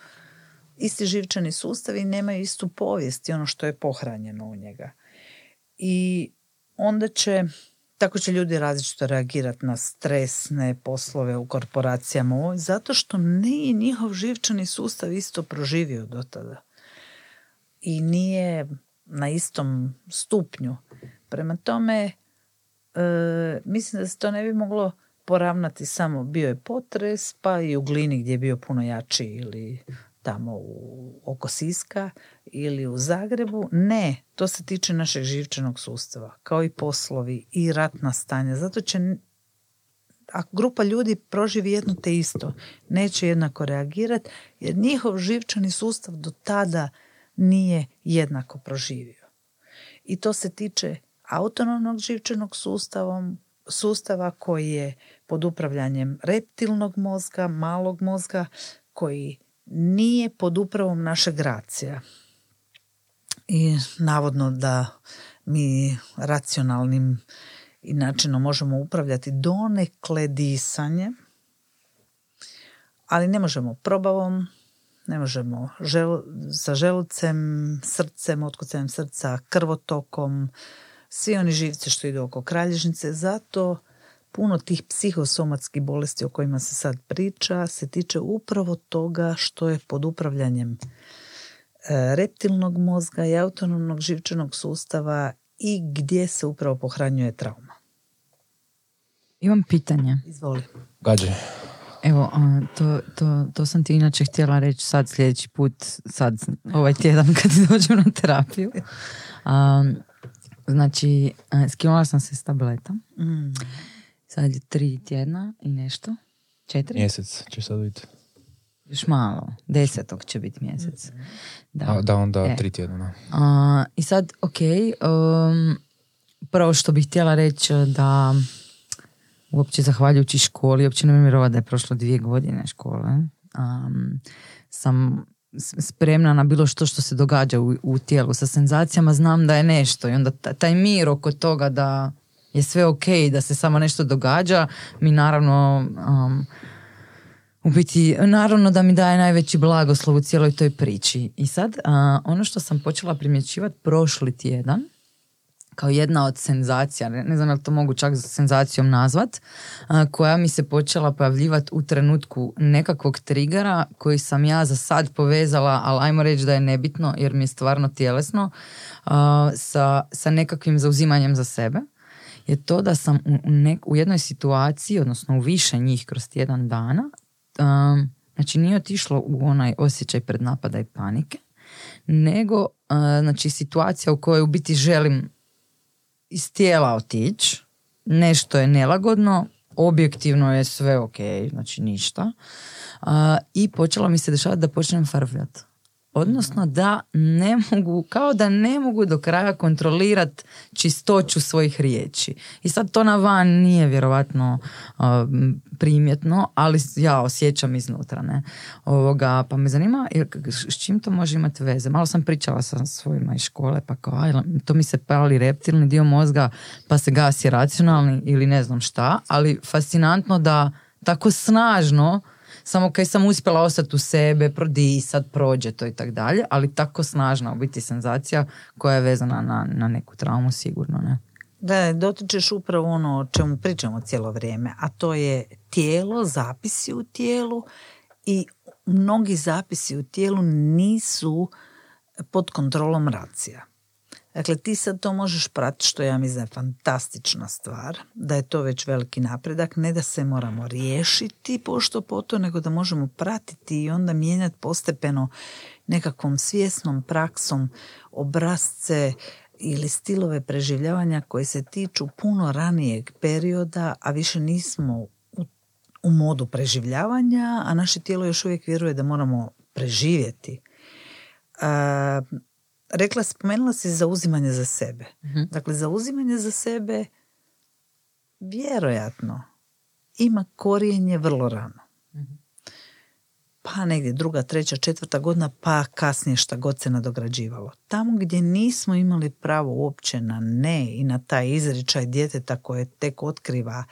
isti živčani sustav i nemaju istu povijest i ono što je pohranjeno u njega. I onda će, tako će ljudi različito reagirati na stresne poslove u korporacijama, zato što nije njihov živčani sustav isto proživio do tada. I nije na istom stupnju. Prema tome, e, mislim da se to ne bi moglo poravnati samo bio je potres, pa i u Glini gdje je bio puno jači ili tamo u, oko Siska ili u Zagrebu. Ne, to se tiče našeg živčanog sustava, kao i poslovi i ratna stanja. Zato će ako grupa ljudi proživi jedno te isto, neće jednako reagirati jer njihov živčani sustav do tada nije jednako proživio. I to se tiče autonomnog živčanog sustava, sustava koji je pod upravljanjem reptilnog mozga, malog mozga, koji nije pod upravom našeg racija. I navodno da mi racionalnim i načinom možemo upravljati donekle disanje, ali ne možemo probavom, ne možemo žel, sa želucem, srcem, otkucajem srca, krvotokom, svi oni živci što idu oko kralježnice. Zato puno tih psihosomatskih bolesti o kojima se sad priča se tiče upravo toga što je pod upravljanjem e, reptilnog mozga i autonomnog živčanog sustava i gdje se upravo pohranjuje trauma. Imam pitanje. Izvoli. Gađe. Evo, to, to, to sam ti inače htjela reći sad sljedeći put, sad ovaj tjedan <laughs> kad dođem na terapiju. Um, znači, skinula sam se s tableta. Mm. Sad je tri tjedna i nešto. Četiri? Mjesec će sad biti. Još malo. Desetog će biti mjesec. Da, A, da onda e. tri tjedna. I sad, ok, um, prvo što bih htjela reći da uopće zahvaljujući školi, uopće ne da je prošlo dvije godine škole, um, sam spremna na bilo što što se događa u, u tijelu. Sa senzacijama znam da je nešto i onda taj mir oko toga da je sve ok, da se samo nešto događa, mi naravno um, u biti, naravno da mi daje najveći blagoslov u cijeloj toj priči. I sad, ono što sam počela primjećivati prošli tjedan, kao jedna od senzacija, ne, ne znam li to mogu čak senzacijom nazvat, koja mi se počela pojavljivati u trenutku nekakvog trigera koji sam ja za sad povezala, ali ajmo reći da je nebitno jer mi je stvarno tjelesno, sa, sa nekakvim zauzimanjem za sebe je to da sam u, u jednoj situaciji, odnosno u više njih kroz tjedan dana, um, znači nije otišlo u onaj osjećaj pred napada i panike, nego znači situacija u kojoj u biti želim iz tijela otići, nešto je nelagodno, objektivno je sve ok, znači ništa. I počelo mi se dešavati da počnem farfljati odnosno da ne mogu, kao da ne mogu do kraja kontrolirati čistoću svojih riječi. I sad to na van nije vjerovatno primjetno, ali ja osjećam iznutra. Ne? Ovoga, pa me zanima s čim to može imati veze. Malo sam pričala sa svojima iz škole, pa kao, aj, to mi se pali reptilni dio mozga, pa se gasi racionalni ili ne znam šta, ali fascinantno da tako snažno samo kaj sam uspjela ostati u sebe, prodisat, prođe to i tak dalje, ali tako snažna u biti senzacija koja je vezana na, na neku traumu sigurno, ne? Da, dotičeš upravo ono o čemu pričamo cijelo vrijeme, a to je tijelo, zapisi u tijelu i mnogi zapisi u tijelu nisu pod kontrolom racija. Dakle, ti sad to možeš pratiti, što ja mislim je fantastična stvar, da je to već veliki napredak, ne da se moramo riješiti pošto po to, nego da možemo pratiti i onda mijenjati postepeno nekakvom svjesnom praksom obrazce ili stilove preživljavanja koji se tiču puno ranijeg perioda, a više nismo u, u modu preživljavanja, a naše tijelo još uvijek vjeruje da moramo preživjeti. Uh, rekla, spomenula si zauzimanje za sebe. mm Dakle, zauzimanje za sebe vjerojatno ima korijenje vrlo rano. Pa negdje druga, treća, četvrta godina, pa kasnije šta god se nadograđivalo. Tamo gdje nismo imali pravo uopće na ne i na taj izričaj djeteta koje tek otkriva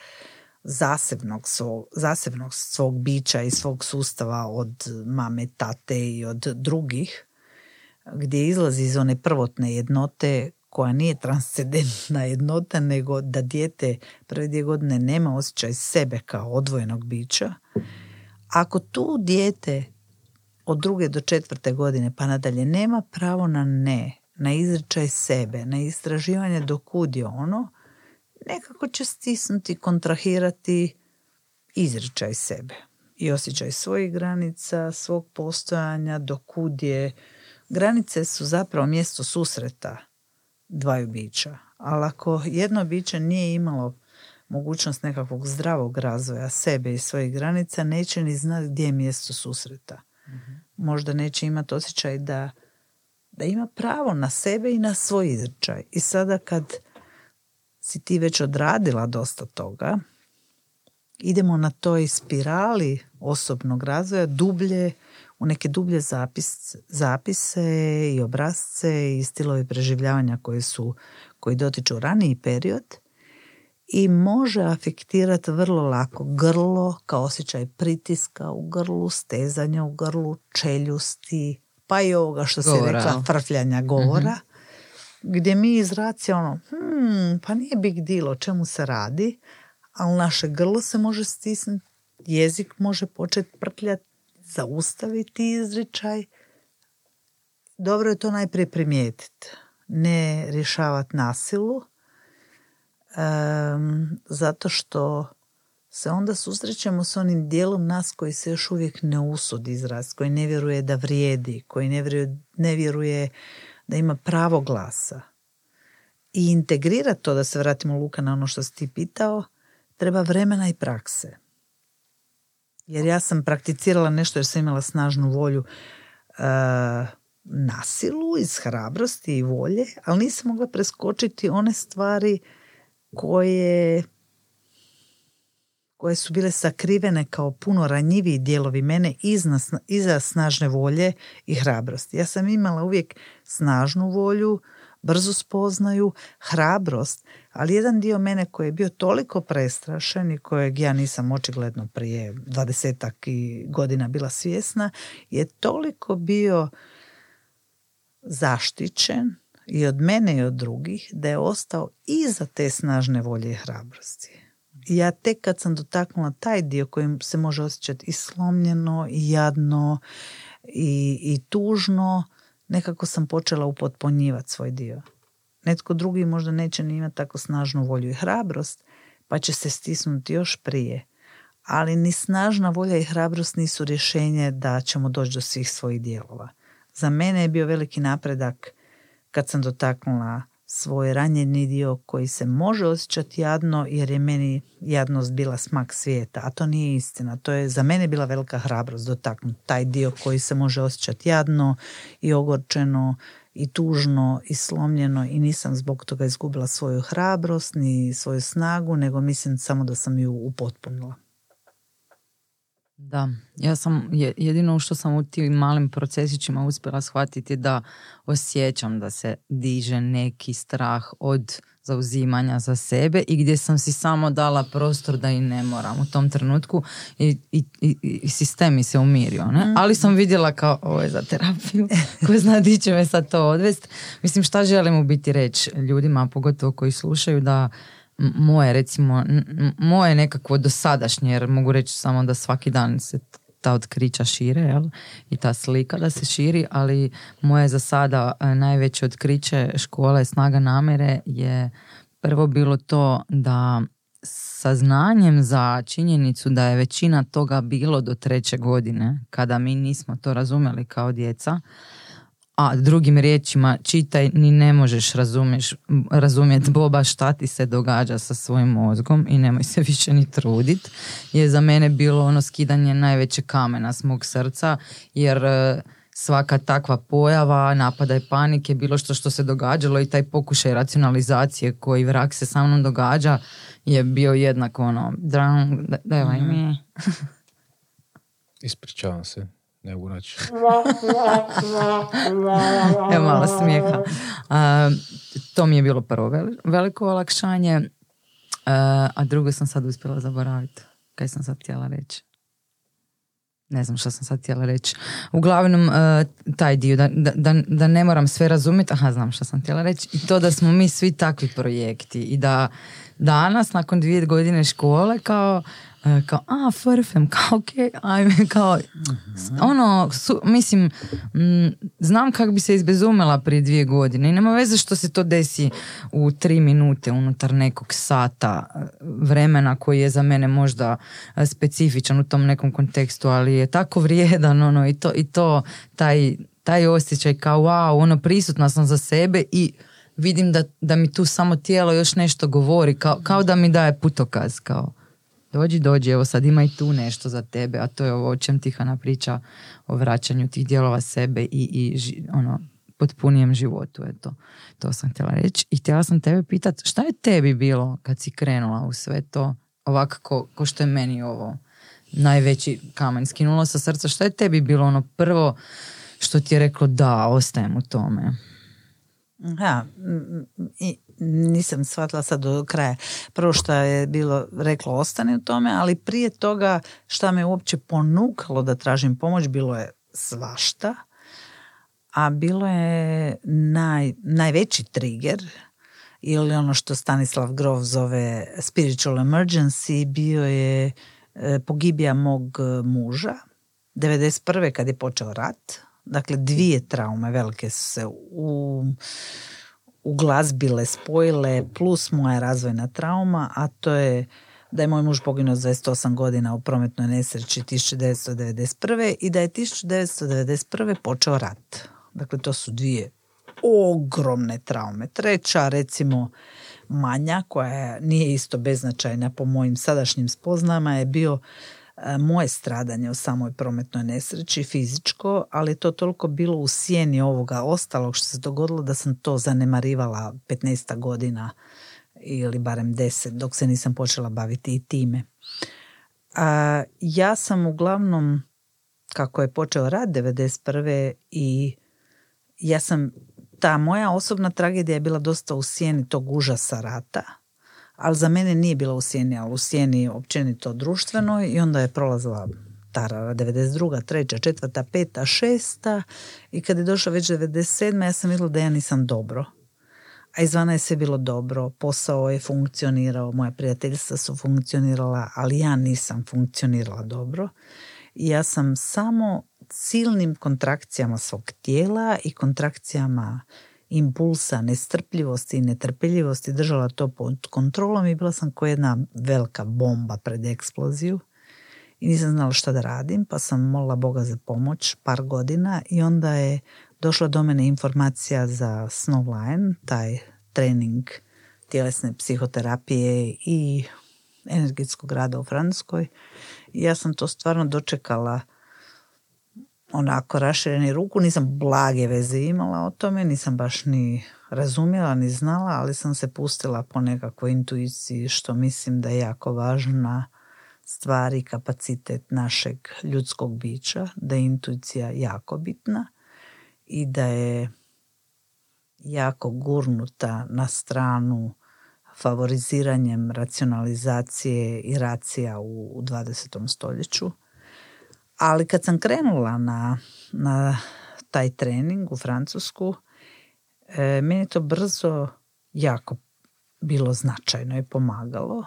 zasebnog svog, zasebnog svog bića i svog sustava od mame, tate i od drugih, gdje izlazi iz one prvotne jednote koja nije transcendentna jednota, nego da dijete prve dvije godine nema osjećaj sebe kao odvojenog bića. Ako tu dijete od druge do četvrte godine pa nadalje nema pravo na ne, na izričaj sebe, na istraživanje do kud je ono, nekako će stisnuti, kontrahirati izričaj sebe i osjećaj svojih granica, svog postojanja, do kud je. Granice su zapravo mjesto susreta dvaju bića. Ali ako jedno biće nije imalo mogućnost nekakvog zdravog razvoja sebe i svojih granica, neće ni znati gdje je mjesto susreta. Možda neće imati osjećaj da, da ima pravo na sebe i na svoj izričaj. I sada kad si ti već odradila dosta toga, idemo na toj spirali osobnog razvoja dublje u neke dublje zapis, zapise i obrazce i stilovi preživljavanja koji su koji dotiču raniji period i može afektirati vrlo lako grlo kao osjećaj pritiska u grlu, stezanja u grlu, čeljusti, pa i ovoga što se rekla frfljanja govora, gdje mi iz racija ono, hmm, pa nije big deal o čemu se radi, ali naše grlo se može stisnuti, jezik može početi prtljati, zaustaviti izričaj. Dobro je to najprije primijetiti. Ne rješavati nasilu, zato što se onda susrećemo s onim dijelom nas koji se još uvijek ne usudi izraz, koji ne vjeruje da vrijedi, koji ne vjeruje, ne vjeruje da ima pravo glasa. I integrirati to, da se vratimo Luka na ono što si ti pitao, treba vremena i prakse. Jer ja sam prakticirala nešto jer sam imala snažnu volju uh, nasilu iz hrabrosti i volje, ali nisam mogla preskočiti one stvari koje koje su bile sakrivene kao puno ranjiviji dijelovi mene iza snažne volje i hrabrosti. Ja sam imala uvijek snažnu volju, brzo spoznaju, hrabrost, ali jedan dio mene koji je bio toliko prestrašen i kojeg ja nisam očigledno prije dvadesetak godina bila svjesna, je toliko bio zaštićen i od mene i od drugih da je ostao iza te snažne volje i hrabrosti. I ja tek kad sam dotaknula taj dio kojim se može osjećati i slomljeno, i jadno, i, i tužno, nekako sam počela upotpunjivati svoj dio. Netko drugi možda neće ni imati tako snažnu volju i hrabrost, pa će se stisnuti još prije. Ali ni snažna volja i hrabrost nisu rješenje da ćemo doći do svih svojih dijelova. Za mene je bio veliki napredak kad sam dotaknula svoj ranjeni dio koji se može osjećati jadno jer je meni jadnost bila smak svijeta, a to nije istina. To je za mene bila velika hrabrost dotaknuti taj dio koji se može osjećati jadno i ogorčeno i tužno i slomljeno i nisam zbog toga izgubila svoju hrabrost ni svoju snagu, nego mislim samo da sam ju upotpunila. Da, ja sam jedino što sam u tim malim procesićima uspjela shvatiti da osjećam da se diže neki strah od zauzimanja za sebe i gdje sam si samo dala prostor da i ne moram u tom trenutku i, i, i, sistem mi se umirio. Ne? Mhm. Ali sam vidjela kao ovo je za terapiju <laughs> ko zna di će me sad to odvest. Mislim šta želim u biti reći ljudima, pogotovo koji slušaju da moje recimo, moje nekakvo dosadašnje, jer mogu reći samo da svaki dan se ta otkrića šire jel? i ta slika da se širi, ali moje za sada e, najveće otkriće škole snaga namere je prvo bilo to da saznanjem za činjenicu da je većina toga bilo do treće godine, kada mi nismo to razumjeli kao djeca, a drugim riječima čitaj ni ne možeš razumješ, razumjeti Boba šta ti se događa sa svojim mozgom i nemoj se više ni trudit. Je za mene bilo ono skidanje najveće kamena s mog srca jer e, svaka takva pojava, napada i panike, bilo što što se događalo i taj pokušaj racionalizacije koji vrak se sa mnom događa je bio jednak ono, dram, davaj mi. Ispričavam se, ne mogu naći. Evo malo smijeha. A, to mi je bilo prvo veliko olakšanje, a, a drugo sam sad uspjela zaboraviti. Kaj sam sad htjela reći? ne znam što sam sad htjela reći. Uglavnom, uh, taj dio, da, da, da ne moram sve razumjeti, aha, znam što sam htjela reći, i to da smo mi svi takvi projekti i da danas, nakon dvije godine škole, kao kao, a, frfem, <laughs> kao, ok, ajme, kao, ono, mislim, znam kako bi se izbezumela prije dvije godine i nema veze što se to desi u tri minute unutar nekog sata e, vremena koji je za mene možda e, specifičan u tom nekom kontekstu, ali je tako vrijedan, <laughs> ono, i to, i to, taj, taj osjećaj kao, wow, ono, prisutna sam za sebe i vidim da, da mi tu samo tijelo još nešto govori, kao, kao da mi daje putokaz, kao dođi, dođi, evo sad ima i tu nešto za tebe, a to je ovo o čem Tihana priča o vraćanju tih dijelova sebe i, i ono, potpunijem životu, eto. To sam htjela reći. I htjela sam tebe pitat, šta je tebi bilo kad si krenula u sve to, ovako ko, što je meni ovo najveći kamen skinulo sa srca, šta je tebi bilo ono prvo što ti je reklo da, ostajem u tome? I nisam shvatila sad do kraja. Prvo što je bilo reklo ostane u tome, ali prije toga šta me uopće ponukalo da tražim pomoć bilo je svašta, a bilo je naj, najveći trigger ili ono što Stanislav Grof zove spiritual emergency bio je e, pogibija mog muža 91. kad je počeo rat dakle dvije traume velike su se u uglazbile, spojile, plus moja razvojna trauma, a to je da je moj muž poginuo 28 godina u prometnoj nesreći 1991. i da je 1991. počeo rat. Dakle, to su dvije ogromne traume. Treća, recimo, manja, koja nije isto beznačajna po mojim sadašnjim spoznama, je bio moje stradanje u samoj prometnoj nesreći fizičko, ali to toliko bilo u sjeni ovoga ostalog što se dogodilo da sam to zanemarivala 15 godina ili barem 10 dok se nisam počela baviti i time. A, ja sam uglavnom kako je počeo rad 91. i ja sam ta moja osobna tragedija je bila dosta u sjeni tog užasa rata ali za mene nije bila u sjeni, ali u sjeni općenito društvenoj i onda je prolazila tarara 92. treća, četvrta, peta, šesta i kad je došla već 97. ja sam vidjela da ja nisam dobro. A izvana je sve bilo dobro, posao je funkcionirao, moja prijateljstva su funkcionirala, ali ja nisam funkcionirala dobro. I ja sam samo silnim kontrakcijama svog tijela i kontrakcijama impulsa, nestrpljivosti i netrpeljivosti držala to pod kontrolom i bila sam kao jedna velika bomba pred eksploziju. I nisam znala šta da radim pa sam molila Boga za pomoć par godina i onda je došla do mene informacija za Snowline, taj trening tjelesne psihoterapije i energetskog rada u Francuskoj. Ja sam to stvarno dočekala onako rašireni ruku, nisam blage veze imala o tome, nisam baš ni razumjela ni znala, ali sam se pustila po nekakvoj intuiciji što mislim da je jako važna stvar i kapacitet našeg ljudskog bića, da je intuicija jako bitna i da je jako gurnuta na stranu favoriziranjem racionalizacije i racija u, u 20. stoljeću ali kad sam krenula na, na taj trening u Francusku, e, meni to brzo jako bilo značajno i pomagalo.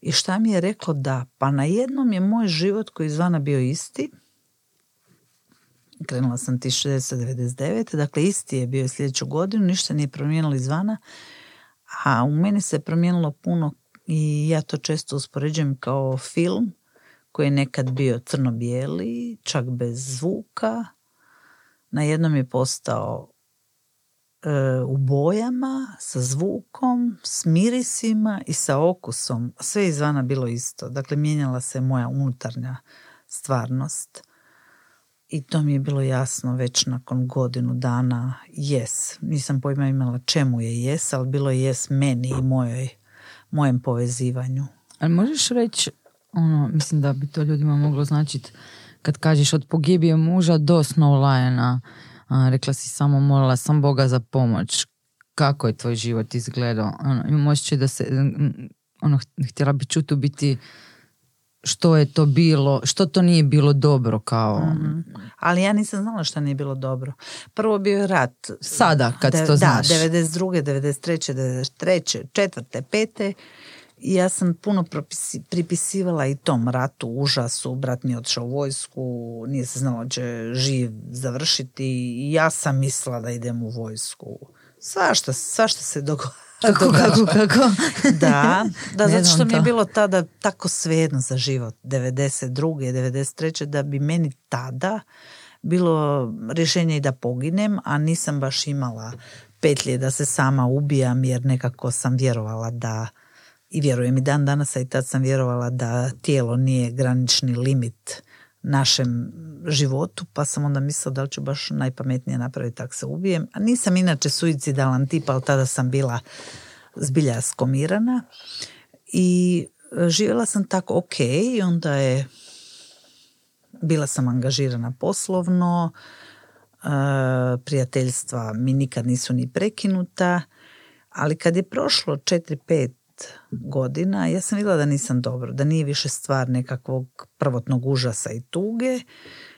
I šta mi je reklo da, pa na jednom je moj život koji izvana bio isti, krenula sam 1999. Dakle, isti je bio sljedeću godinu, ništa nije promijenilo izvana, a u meni se promijenilo puno i ja to često uspoređujem kao film koji je nekad bio crno-bijeli, čak bez zvuka. Na jednom je postao e, u bojama, sa zvukom, s mirisima i sa okusom. Sve izvana bilo isto. Dakle, mijenjala se moja unutarnja stvarnost. i to mi je bilo jasno već nakon godinu dana jes. Nisam pojma imala čemu je jes, ali bilo je jes meni i mojoj, mojem povezivanju. Ali možeš reći, ono, mislim da bi to ljudima moglo značiti, kad kažeš od pogibije muža do Snowliona, rekla si samo molila sam Boga za pomoć. Kako je tvoj život izgledao? Ono, imam osjećaj da se, ono, htjela bi čuti biti što je to bilo, što to nije bilo dobro kao... Mhm. Ali ja nisam znala što nije bilo dobro. Prvo bio je rat. Sada, kad De, to znaš. Da, 92. 93. 93. četvrte, pete. I ja sam puno pripisivala i tom ratu, užasu. Brat mi je otišao u vojsku, nije se znalo će živ završiti. I ja sam mislila da idem u vojsku. Svašta, svašta se dogodilo kako, kako, <laughs> kako? da, <laughs> da zato što mi je bilo tada tako svejedno za život, 92. 93. da bi meni tada bilo rješenje i da poginem, a nisam baš imala petlje da se sama ubijam jer nekako sam vjerovala da i vjerujem i dan danas, i tad sam vjerovala da tijelo nije granični limit našem životu, pa sam onda mislila da li ću baš najpametnije napraviti tako se ubijem. A nisam inače suicidalan tip, ali tada sam bila zbilja skomirana i e, živjela sam tako ok i onda je bila sam angažirana poslovno, e, prijateljstva mi nikad nisu ni prekinuta, ali kad je prošlo 4-5 godina, ja sam vidjela da nisam dobro, da nije više stvar nekakvog prvotnog užasa i tuge,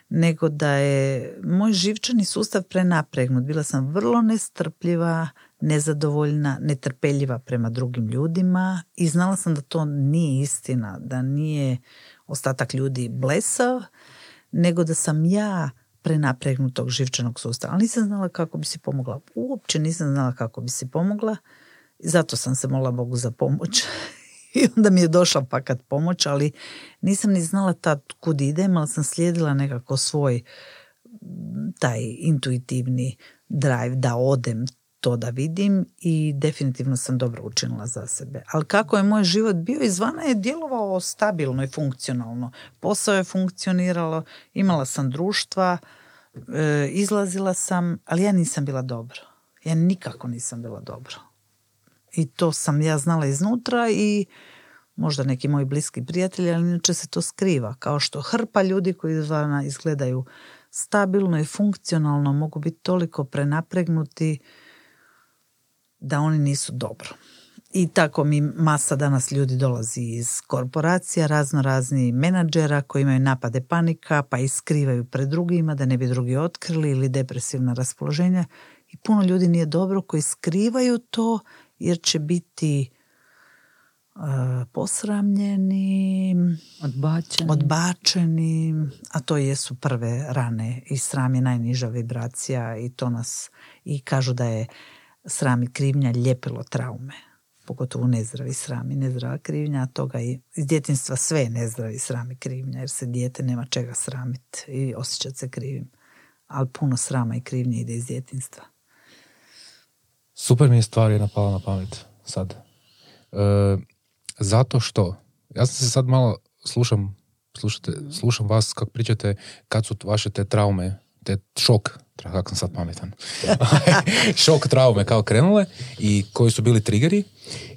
nego da je moj živčani sustav prenapregnut. Bila sam vrlo nestrpljiva, nezadovoljna, netrpeljiva prema drugim ljudima i znala sam da to nije istina, da nije ostatak ljudi blesav, nego da sam ja prenapregnutog živčanog sustava. Ali nisam znala kako bi si pomogla. Uopće nisam znala kako bi si pomogla. Zato sam se molila Bogu za pomoć. <laughs> I onda mi je došla pakat pomoć, ali nisam ni znala tad kud idem, ali sam slijedila nekako svoj taj intuitivni drive da odem to da vidim i definitivno sam dobro učinila za sebe. Ali kako je moj život bio izvana je djelovao stabilno i funkcionalno. Posao je funkcioniralo, imala sam društva, e, izlazila sam, ali ja nisam bila dobro. Ja nikako nisam bila dobro. I to sam ja znala iznutra i možda neki moji bliski prijatelji, ali inače se to skriva. Kao što hrpa ljudi koji izvana izgledaju stabilno i funkcionalno mogu biti toliko prenapregnuti da oni nisu dobro. I tako mi masa danas ljudi dolazi iz korporacija, razno razni menadžera koji imaju napade panika pa iskrivaju pred drugima da ne bi drugi otkrili ili depresivna raspoloženja. I puno ljudi nije dobro koji skrivaju to jer će biti uh, posramljeni, odbačeni. odbačeni, a to jesu prve rane i sram je najniža vibracija i to nas i kažu da je sram i krivnja ljepilo traume. Pogotovo nezdravi sram i nezdrava krivnja, a toga i iz djetinstva sve je nezdravi sram i krivnja, jer se dijete nema čega sramiti i osjećati se krivim. Ali puno srama i krivnje ide iz djetinstva. Super mi je stvar jedna pala na pamet sad. E, zato što, ja sam se sad malo slušam, slušate, slušam vas kako pričate kad su vaše te traume, te šok, kako sam sad pametan, <laughs> <laughs> šok traume kao krenule i koji su bili triggeri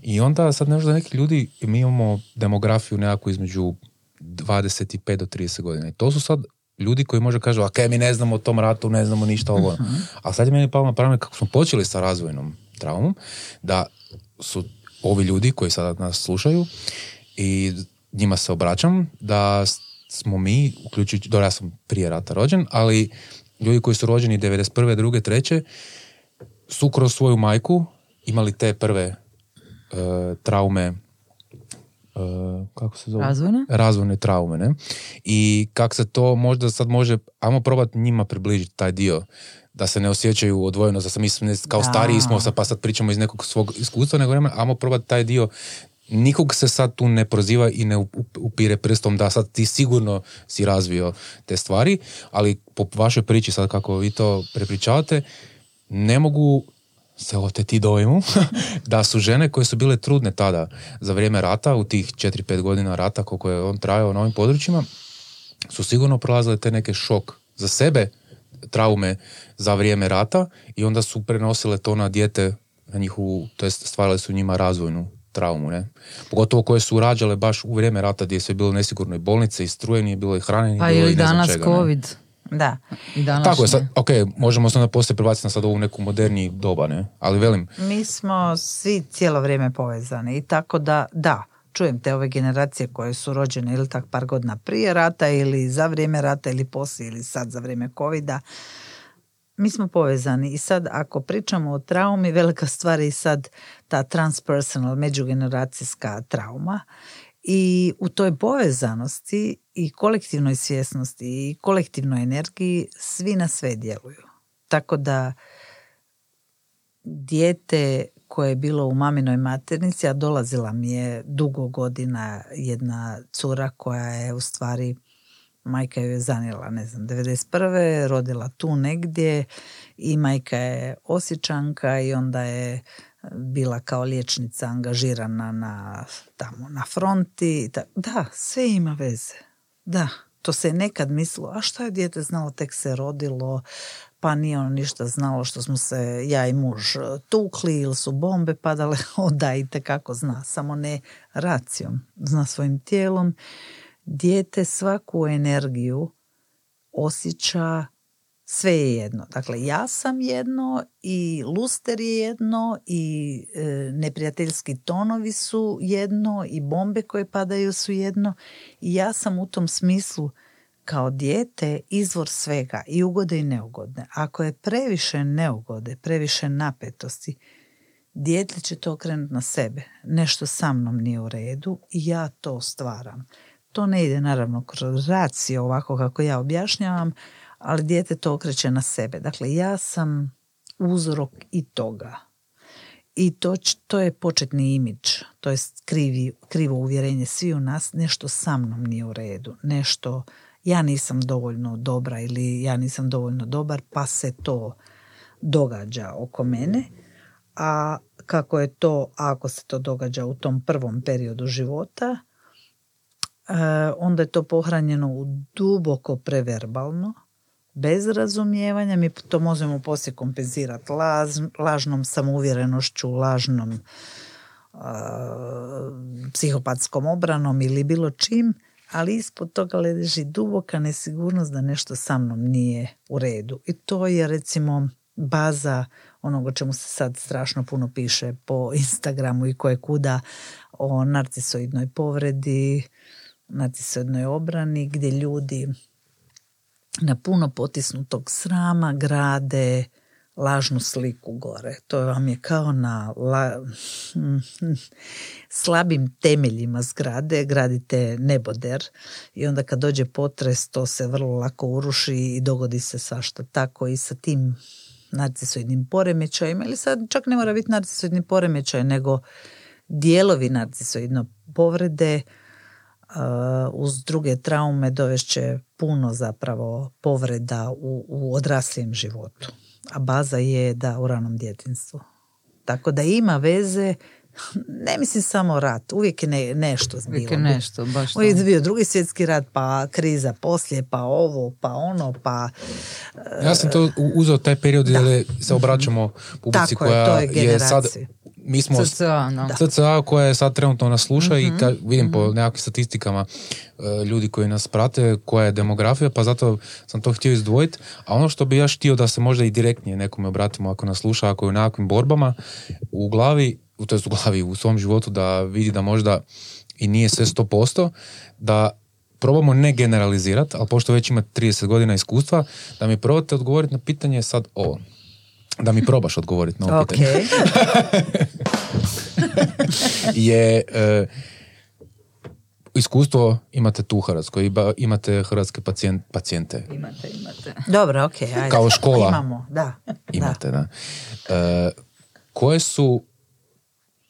i onda sad možda neki ljudi, mi imamo demografiju nekakvu između 25 do 30 godina i to su sad ljudi koji može kažu, a kaj mi ne znamo o tom ratu, ne znamo ništa ovo. Uh-huh. A sad je meni palo na kako smo počeli sa razvojnom traumom, da su ovi ljudi koji sada nas slušaju i njima se obraćam, da smo mi, uključujući, dobro ja sam prije rata rođen, ali ljudi koji su rođeni 91. 2. 3. su kroz svoju majku imali te prve uh, traume kako se zove? Razvojne? Razvojne traume, ne? I kako se to možda sad može, ajmo probati njima približiti taj dio, da se ne osjećaju odvojeno, da sam mislim, kao da. stariji smo, pa sad pričamo iz nekog svog iskustva, nego ajmo probati taj dio nikog se sad tu ne proziva i ne upire prstom da sad ti sigurno si razvio te stvari, ali po vašoj priči sad kako vi to prepričavate, ne mogu se oteti dojmu <laughs> da su žene koje su bile trudne tada za vrijeme rata, u tih 4-5 godina rata koliko je on trajao na ovim područjima, su sigurno prolazile te neke šok za sebe traume za vrijeme rata i onda su prenosile to na dijete, na njihovu, to jest stvarale su njima razvojnu traumu, ne? Pogotovo koje su rađale baš u vrijeme rata gdje je sve bilo nesigurno i bolnice i struje nije bilo i hrane, nije Pa bilo i ne znam danas čega, ne? Da. I danas Tako je, sad, ok, možemo se onda poslije prebaciti na sad ovu neku moderniji doba, ne? Ali velim, Mi smo svi cijelo vrijeme povezani i tako da, da, čujem te ove generacije koje su rođene ili tak par godina prije rata ili za vrijeme rata ili poslije ili sad za vrijeme covida. Mi smo povezani i sad ako pričamo o traumi, velika stvar je i sad ta transpersonal, međugeneracijska trauma i u toj povezanosti i kolektivnoj svjesnosti i kolektivnoj energiji svi na sve djeluju. Tako da dijete koje je bilo u maminoj maternici, a dolazila mi je dugo godina jedna cura koja je u stvari majka ju je zanijela, ne znam, 91. rodila tu negdje i majka je osjećanka i onda je bila kao liječnica angažirana na, tamo na fronti. Da, sve ima veze. Da, to se je nekad mislilo, a što je dijete znalo, tek se rodilo, pa nije ono ništa znalo što smo se ja i muž e, tukli ili su bombe padale, <laughs> o da i kako zna, samo ne racijom, zna svojim tijelom. Dijete svaku energiju osjeća sve je jedno. Dakle, ja sam jedno i luster je jedno i e, neprijateljski tonovi su jedno i bombe koje padaju su jedno i ja sam u tom smislu kao dijete izvor svega i ugode i neugodne. Ako je previše neugode, previše napetosti, dijete će to okrenuti na sebe. Nešto sa mnom nije u redu i ja to stvaram. To ne ide naravno kroz raciju ovako kako ja objašnjavam, ali dijete to okreće na sebe. Dakle, ja sam uzrok i toga. I to, to je početni imidž, to je krivi, krivo uvjerenje svi u nas, nešto sa mnom nije u redu, nešto ja nisam dovoljno dobra ili ja nisam dovoljno dobar, pa se to događa oko mene. A kako je to, ako se to događa u tom prvom periodu života, e, onda je to pohranjeno duboko preverbalno, bez razumijevanja, mi to možemo poslije kompenzirati laž, lažnom samouvjerenošću, lažnom a, psihopatskom obranom ili bilo čim, ali ispod toga leži duboka nesigurnost da nešto sa mnom nije u redu. I to je recimo baza onog o čemu se sad strašno puno piše po Instagramu i koje kuda o narcisoidnoj povredi, narcisoidnoj obrani, gdje ljudi na puno potisnutog srama grade lažnu sliku gore. To vam je kao na la- <laughs> slabim temeljima zgrade gradite neboder i onda kad dođe potres to se vrlo lako uruši i dogodi se svašta tako i sa tim narcisoidnim poremećajima ili sad čak ne mora biti narcisoidni poremećaj nego dijelovi narcisoidno povrede uz druge traume dovešće puno zapravo povreda u, u odraslijem životu. A baza je da u ranom djetinstvu. Tako da ima veze, <laughs> ne mislim samo rat, uvijek je ne, nešto Uvijek bilo. je nešto, baš to. Uvijek je bio drugi svjetski rat, pa kriza poslije, pa ovo, pa ono, pa... Ja sam to uzeo taj period gdje se obraćamo publici Tako je, koja to je je sad, generacija. Mi smo CCA, no. CCA koja je sad trenutno nas sluša Mhm, i ka, vidim po nekakvim statistikama e, ljudi koji nas prate, koja je demografija, pa zato sam to htio izdvojiti. A ono što bi ja htio da se možda i direktnije nekome obratimo ako nas sluša, ako je u nekakvim borbama, u glavi, u- to jest u glavi, u svom životu da vidi da možda i nije sve 100%, da probamo ne generalizirati, ali pošto već ima 30 godina iskustva, da mi probate odgovoriti na pitanje sad ovo. Da mi probaš odgovoriti na ovo Ok, pitanje. <laughs> je e, iskustvo imate tu u Hrvatskoj, iba- imate hrvatske pacijent, pacijente. Imate, imate. dobro, ok, ajde. Kao škola. Imamo, da. Imate, da. E, koje su,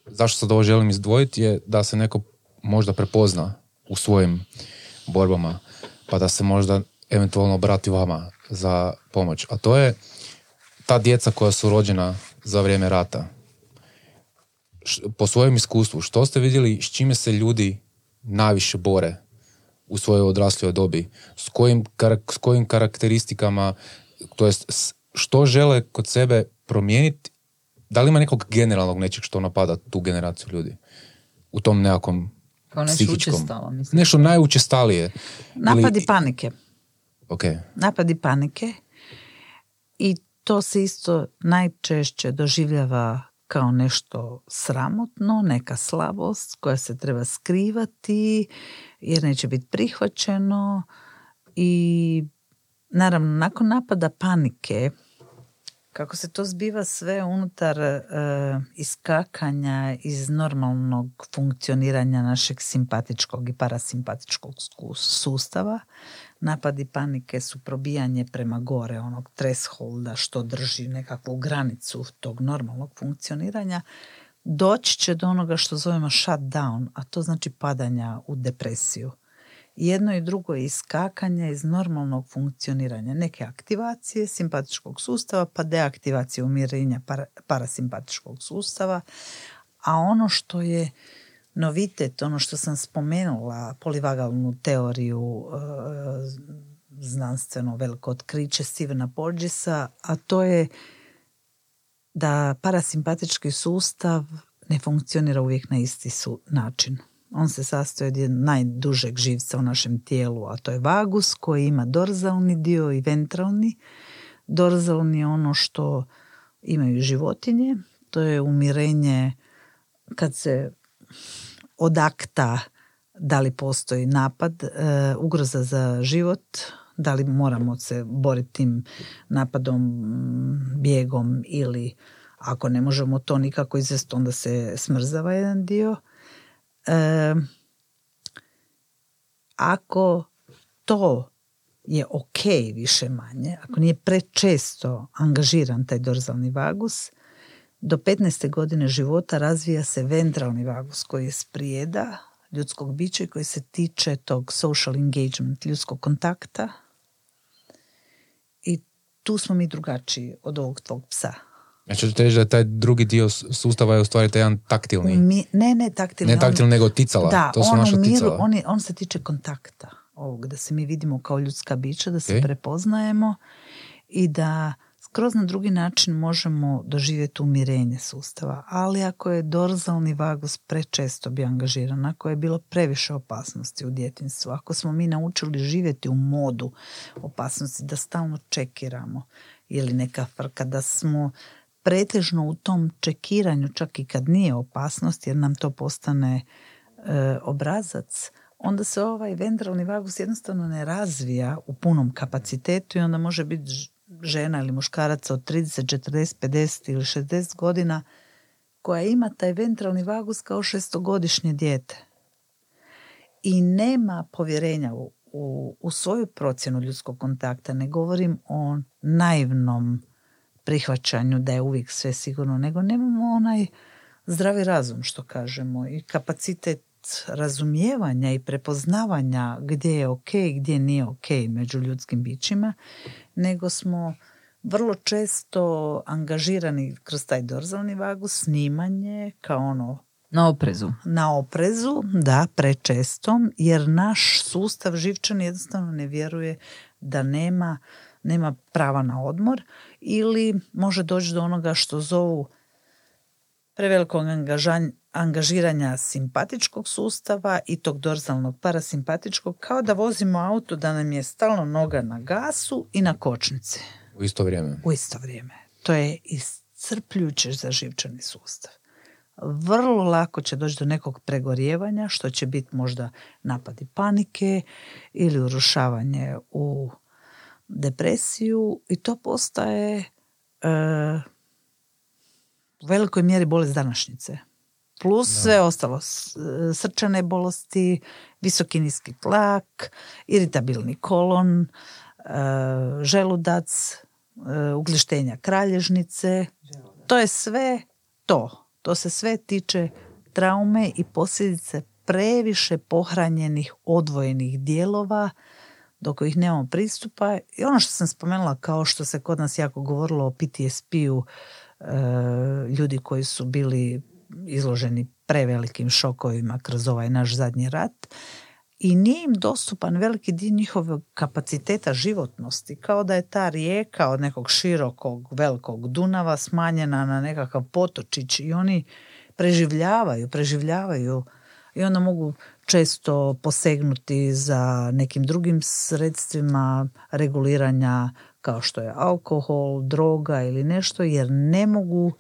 zašto sad ovo želim izdvojiti, je da se neko možda prepozna u svojim borbama, pa da se možda eventualno obrati vama za pomoć. A to je ta djeca koja su rođena za vrijeme rata. Š- po svojem iskustvu, što ste vidjeli s čime se ljudi najviše bore u svojoj odraslijoj dobi? S kojim, karak- s kojim karakteristikama, to jest s- što žele kod sebe promijeniti? Da li ima nekog generalnog nečeg što napada tu generaciju ljudi? U tom nekakvom Kao nešto učestalo, mislim. Nešto najučestalije. Napadi Ili- panike. Ok, Napadi panike. I to se isto najčešće doživljava kao nešto sramotno, neka slabost koja se treba skrivati jer neće biti prihvaćeno i naravno nakon napada panike kako se to zbiva sve unutar e, iskakanja iz normalnog funkcioniranja našeg simpatičkog i parasimpatičkog sustava, napadi panike su probijanje prema gore onog thresholda što drži nekakvu granicu tog normalnog funkcioniranja, doći će do onoga što zovemo shutdown, a to znači padanja u depresiju. Jedno i drugo je iskakanje iz normalnog funkcioniranja neke aktivacije simpatičkog sustava pa deaktivacije umirenja para, parasimpatičkog sustava. A ono što je novitet, ono što sam spomenula, polivagalnu teoriju e, znanstveno veliko otkriće Stevena Porgesa, a to je da parasimpatički sustav ne funkcionira uvijek na isti način. On se sastoji od najdužeg živca u našem tijelu, a to je vagus koji ima dorzalni dio i ventralni. Dorzalni je ono što imaju životinje, to je umirenje kad se od akta da li postoji napad, e, ugroza za život, da li moramo se boriti tim napadom, bijegom ili ako ne možemo to nikako izvesti, onda se smrzava jedan dio. E, ako to je ok više manje, ako nije prečesto angažiran taj dorzalni vagus, do 15. godine života razvija se ventralni vagus koji je sprijeda ljudskog bića i koji se tiče tog social engagement, ljudskog kontakta. I tu smo mi drugačiji od ovog tvog psa. Znači, to reći da taj drugi dio sustava je u stvari taj jedan taktilni. Mi, ne, ne taktilni. Ne taktilni, nego ticala. Da, to su on, naša miru, ticala. on, je- on se tiče kontakta ovog, da se mi vidimo kao ljudska bića, da se prepoznajemo i da skroz na drugi način možemo doživjeti umirenje sustava. Ali ako je dorzalni vagus prečesto bi angažiran, ako je bilo previše opasnosti u djetinstvu, ako smo mi naučili živjeti u modu opasnosti, da stalno čekiramo ili neka frka, da smo pretežno u tom čekiranju, čak i kad nije opasnost, jer nam to postane e, obrazac, onda se ovaj ventralni vagus jednostavno ne razvija u punom kapacitetu i onda može biti žena ili muškarac od 30, 40, 50 ili 60 godina koja ima taj ventralni vagus kao šestogodišnje dijete i nema povjerenja u, u, u svoju procjenu ljudskog kontakta. Ne govorim o naivnom prihvaćanju da je uvijek sve sigurno, nego nemamo onaj zdravi razum, što kažemo, i kapacitet razumijevanja i prepoznavanja gdje je ok, gdje nije ok među ljudskim bićima, nego smo vrlo često angažirani kroz taj dorzalni vagus, snimanje kao ono Na oprezu. na oprezu, da, prečestom, jer naš sustav živčani jednostavno ne vjeruje da nema, nema prava na odmor ili može doći do onoga što zovu prevelikog angažan- angažiranja simpatičkog sustava i tog dorzalnog parasimpatičkog, kao da vozimo auto da nam je stalno noga na gasu i na kočnici U isto vrijeme. u isto vrijeme. To je iscrpljujuće za živčani sustav. Vrlo lako će doći do nekog pregorjevanja, što će biti možda napadi panike ili urušavanje u depresiju i to postaje e, u velikoj mjeri bolest današnjice. Plus sve ostalo, e, srčane bolesti, visoki niski tlak, iritabilni kolon, e, želudac, e, uglištenja kralježnice. To je sve to. To se sve tiče traume i posljedice previše pohranjenih odvojenih dijelova do kojih nemamo pristupa. I ono što sam spomenula kao što se kod nas jako govorilo o PTSP-u, ljudi koji su bili izloženi prevelikim šokovima kroz ovaj naš zadnji rat, i nije im dostupan veliki dio njihovog kapaciteta životnosti, kao da je ta rijeka od nekog širokog, velikog Dunava smanjena na nekakav potočić i oni preživljavaju, preživljavaju i onda mogu često posegnuti za nekim drugim sredstvima reguliranja kao što je alkohol, droga ili nešto jer ne mogu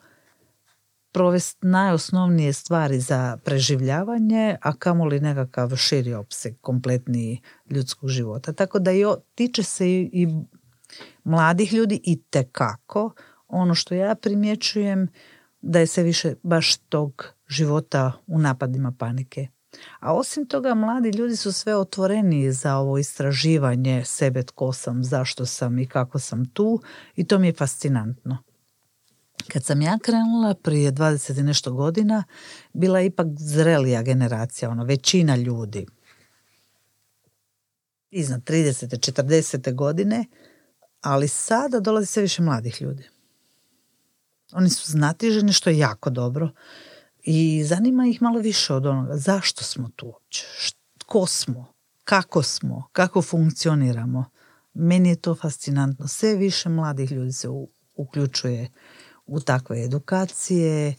provesti najosnovnije stvari za preživljavanje, a kamoli nekakav širi opseg, kompletniji ljudskog života. Tako da i tiče se i mladih ljudi i tekako. Ono što ja primjećujem da je sve više baš tog života u napadima panike. A osim toga, mladi ljudi su sve otvoreniji za ovo istraživanje sebe tko sam, zašto sam i kako sam tu i to mi je fascinantno. Kad sam ja krenula prije 20 i nešto godina, bila je ipak zrelija generacija, ono, većina ljudi. Iznad 30. 40. godine, ali sada dolazi sve više mladih ljudi. Oni su znatiženi, što je jako dobro. I zanima ih malo više od onoga zašto smo tu uopće, ko smo, kako smo, kako funkcioniramo. Meni je to fascinantno. Sve više mladih ljudi se uključuje u takve edukacije,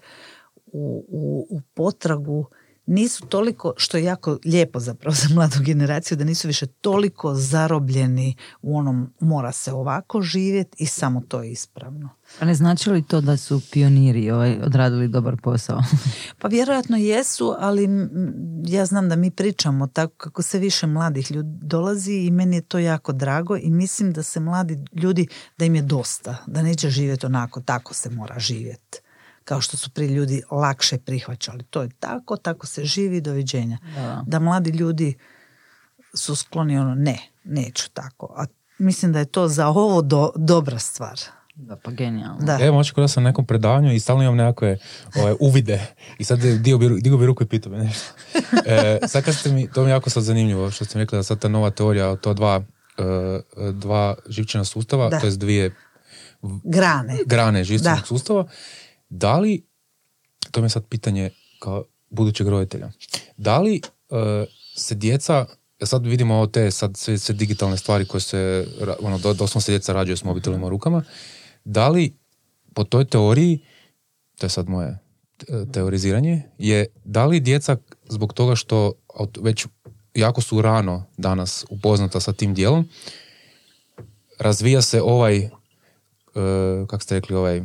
u, u, u potragu nisu toliko, što je jako lijepo zapravo za mladu generaciju, da nisu više toliko zarobljeni u onom mora se ovako živjeti i samo to je ispravno. A ne znači li to da su pioniri ovaj, odradili dobar posao? <laughs> pa vjerojatno jesu, ali ja znam da mi pričamo tako kako se više mladih ljudi dolazi i meni je to jako drago i mislim da se mladi ljudi, da im je dosta, da neće živjeti onako, tako se mora živjeti kao što su prije ljudi lakše prihvaćali. To je tako, tako se živi, doviđenja. Da, da mladi ljudi su skloni ono, ne, neću tako. A mislim da je to za ovo do, dobra stvar. Da, pa genijalno. Da. Evo, moći kod sam na nekom predavanju i stalno imam nekakve ovaj, uvide i sad dio bi, dio bi ruku i pitao me nešto. E, sad kad ste mi, to mi jako sad zanimljivo, što ste mi rekli da sad ta nova teorija, to dva, uh, dva živčana sustava, to je dvije grane, grane živčanog sustava da li, to mi je sad pitanje kao budućeg roditelja, da li uh, se djeca, ja sad vidimo ovo te sad sve, sve digitalne stvari koje se, ono, doslovno se djeca rađaju s mobitelima u rukama, da li po toj teoriji, to je sad moje teoriziranje, je da li djeca zbog toga što već jako su rano danas upoznata sa tim dijelom, razvija se ovaj uh, kako ste rekli, ovaj... Uh,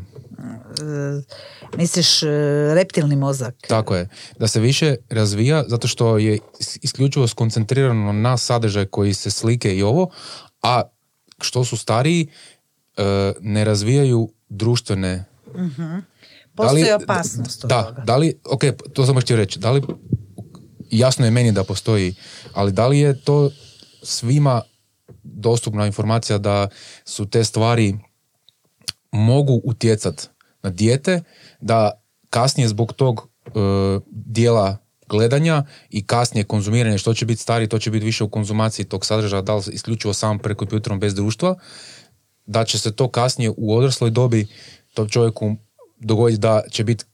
misliš uh, reptilni mozak? Tako je. Da se više razvija zato što je isključivo skoncentrirano na sadržaj koji se slike i ovo, a što su stariji ne razvijaju društvene uh Postoji da li, opasnost od da, toga. Da li, ok, to sam htio reći, da li, jasno je meni da postoji, ali da li je to svima dostupna informacija da su te stvari mogu utjecati na dijete da kasnije zbog tog e, dijela gledanja i kasnije konzumiranje što će biti stari, to će biti više u konzumaciji tog sadržaja, da li isključivo sam pred kompjuterom bez društva, da će se to kasnije u odrasloj dobi tom čovjeku dogoditi da će biti,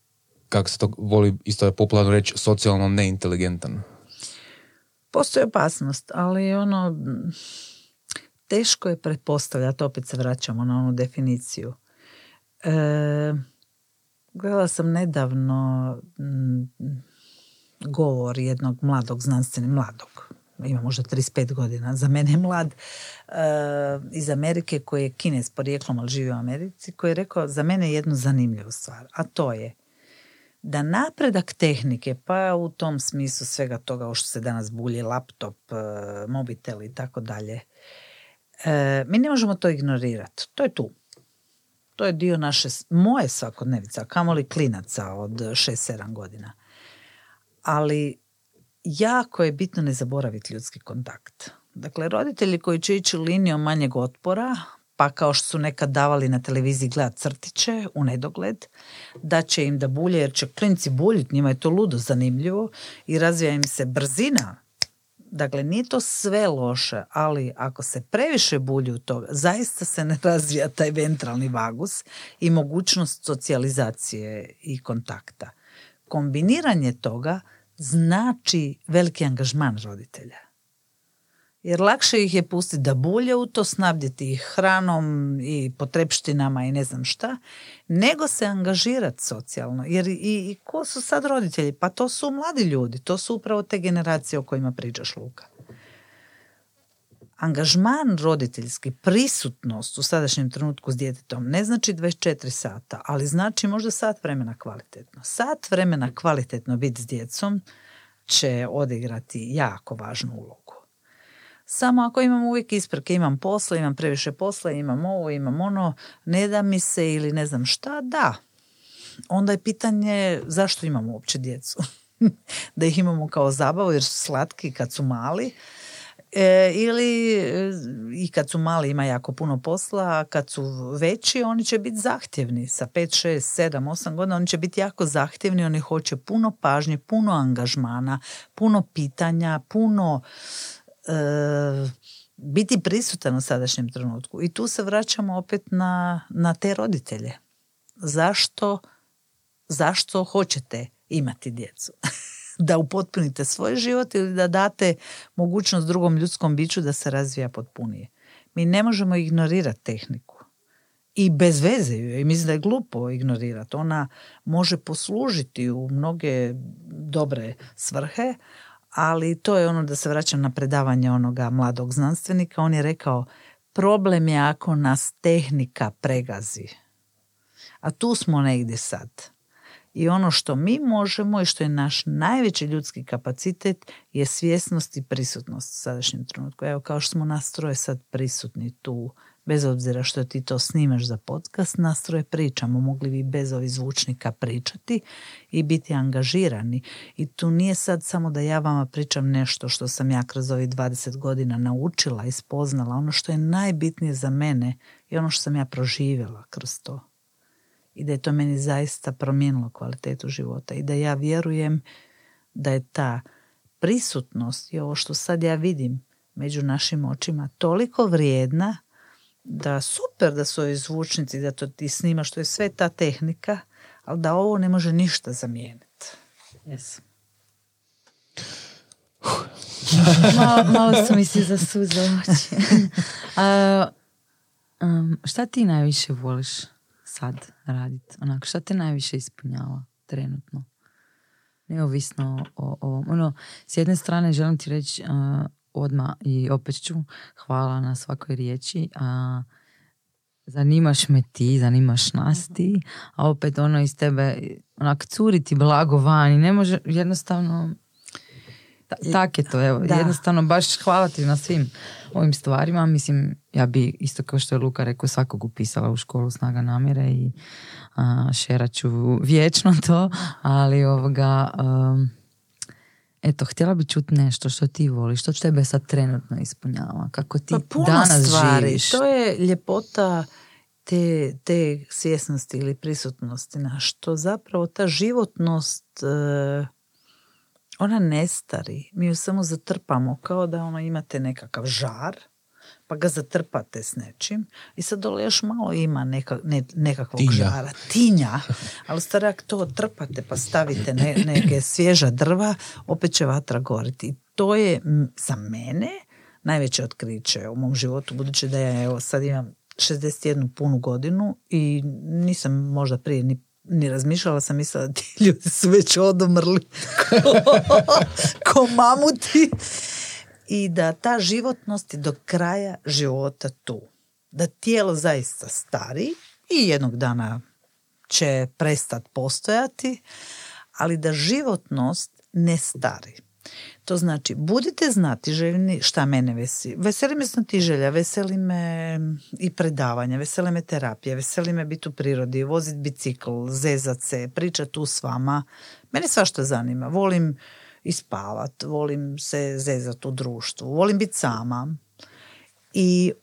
kako se to voli isto je popularno reći, socijalno neinteligentan. Postoji opasnost, ali ono teško je pretpostavljati, opet se vraćamo na onu definiciju. E, gledala sam nedavno m, govor jednog mladog znanstvenog, mladog, ima možda 35 godina, za mene mlad, e, iz Amerike koji je kines porijeklom, ali živi u Americi, koji je rekao za mene jednu zanimljivu stvar, a to je da napredak tehnike, pa u tom smislu svega toga što se danas bulje, laptop, mobitel i tako dalje, mi ne možemo to ignorirati. To je tu. To je dio naše, moje svakodnevica, kamoli klinaca od 6-7 godina. Ali jako je bitno ne zaboraviti ljudski kontakt. Dakle, roditelji koji će ići linijom manjeg otpora, pa kao što su nekad davali na televiziji gledat crtiće u nedogled, da će im da bulje, jer će klinci buljiti, njima je to ludo zanimljivo i razvija im se brzina Dakle, nije to sve loše, ali ako se previše bulji u toga, zaista se ne razvija taj ventralni vagus i mogućnost socijalizacije i kontakta. Kombiniranje toga znači veliki angažman roditelja. Jer lakše ih je pustiti da bulje u to, snabdjeti ih hranom i potrepštinama i ne znam šta, nego se angažirati socijalno. Jer i, i ko su sad roditelji? Pa to su mladi ljudi, to su upravo te generacije o kojima pričaš Luka. Angažman roditeljski, prisutnost u sadašnjem trenutku s djetetom ne znači 24 sata, ali znači možda sat vremena kvalitetno. Sat vremena kvalitetno biti s djecom će odigrati jako važnu ulogu. Samo ako imam uvijek isprke, imam posla, imam previše posla, imam ovo, imam ono, ne da mi se ili ne znam šta, da. Onda je pitanje zašto imamo uopće djecu. <laughs> da ih imamo kao zabavu jer su slatki kad su mali. E, ili e, i kad su mali ima jako puno posla, a kad su veći oni će biti zahtjevni. Sa 5, 6, 7, 8 godina oni će biti jako zahtjevni, oni hoće puno pažnje, puno angažmana, puno pitanja, puno biti prisutan u sadašnjem trenutku. I tu se vraćamo opet na, na te roditelje. Zašto, zašto hoćete imati djecu? <laughs> da upotpunite svoj život ili da date mogućnost drugom ljudskom biću da se razvija potpunije. Mi ne možemo ignorirati tehniku. I bez veze ju I mislim da je glupo ignorirati. Ona može poslužiti u mnoge dobre svrhe, ali to je ono da se vraćam na predavanje onoga mladog znanstvenika. On je rekao, problem je ako nas tehnika pregazi. A tu smo negdje sad. I ono što mi možemo i što je naš najveći ljudski kapacitet je svjesnost i prisutnost u sadašnjem trenutku. Evo kao što smo nas troje sad prisutni tu bez obzira što ti to snimaš za podcast, nastroje pričamo, mogli bi bez ovih zvučnika pričati i biti angažirani. I tu nije sad samo da ja vama pričam nešto što sam ja kroz ovih 20 godina naučila i spoznala. Ono što je najbitnije za mene i ono što sam ja proživjela kroz to. I da je to meni zaista promijenilo kvalitetu života. I da ja vjerujem da je ta prisutnost i ovo što sad ja vidim među našim očima toliko vrijedna da super da su ovi zvučnici, da to ti snima, što je sve ta tehnika, ali da ovo ne može ništa zamijeniti. Yes. <laughs> malo, malo su mi se zasuze oči. <laughs> um, šta ti najviše voliš sad raditi? Onako, šta te najviše ispunjava trenutno? Neovisno o ovom. Ono, s jedne strane želim ti reći, odmah i opet ću. Hvala na svakoj riječi. A, zanimaš me ti, zanimaš nas ti, a opet ono iz tebe onak curi ti blago van i ne može jednostavno tak je to, evo, jednostavno baš hvala ti na svim ovim stvarima, mislim, ja bi isto kao što je Luka rekao, svakog upisala u školu snaga namjere i a, šerat ću vječno to, ali ovoga, Eto, htjela bi čuti nešto što ti voliš, što tebe sad trenutno ispunjava, kako ti pa danas stvari. živiš. To je ljepota te, te svjesnosti ili prisutnosti na što zapravo ta životnost eh, ona ne stari. Mi ju samo zatrpamo kao da ono imate nekakav žar pa ga zatrpate s nečim. I sad dole još malo ima neka, nekakvog tinja. žara, tinja, ali starak to trpate pa stavite ne, neke svježa drva, opet će vatra goriti. I to je za mene najveće otkriće u mom životu, budući da ja evo sad imam 61 punu godinu i nisam možda prije ni ni razmišljala sam mislila da ti ljudi su već odomrli <laughs> ko mamuti i da ta životnost je do kraja života tu. Da tijelo zaista stari i jednog dana će prestat postojati, ali da životnost ne stari. To znači, budite znati željni šta mene vesi. Veseli me znati želja, veseli me i predavanja, veseli me terapije, veseli me biti u prirodi, voziti bicikl, zezat se, pričati tu s vama. Mene svašta zanima. Volim i volim se zezat u društvu, volim biti sama. I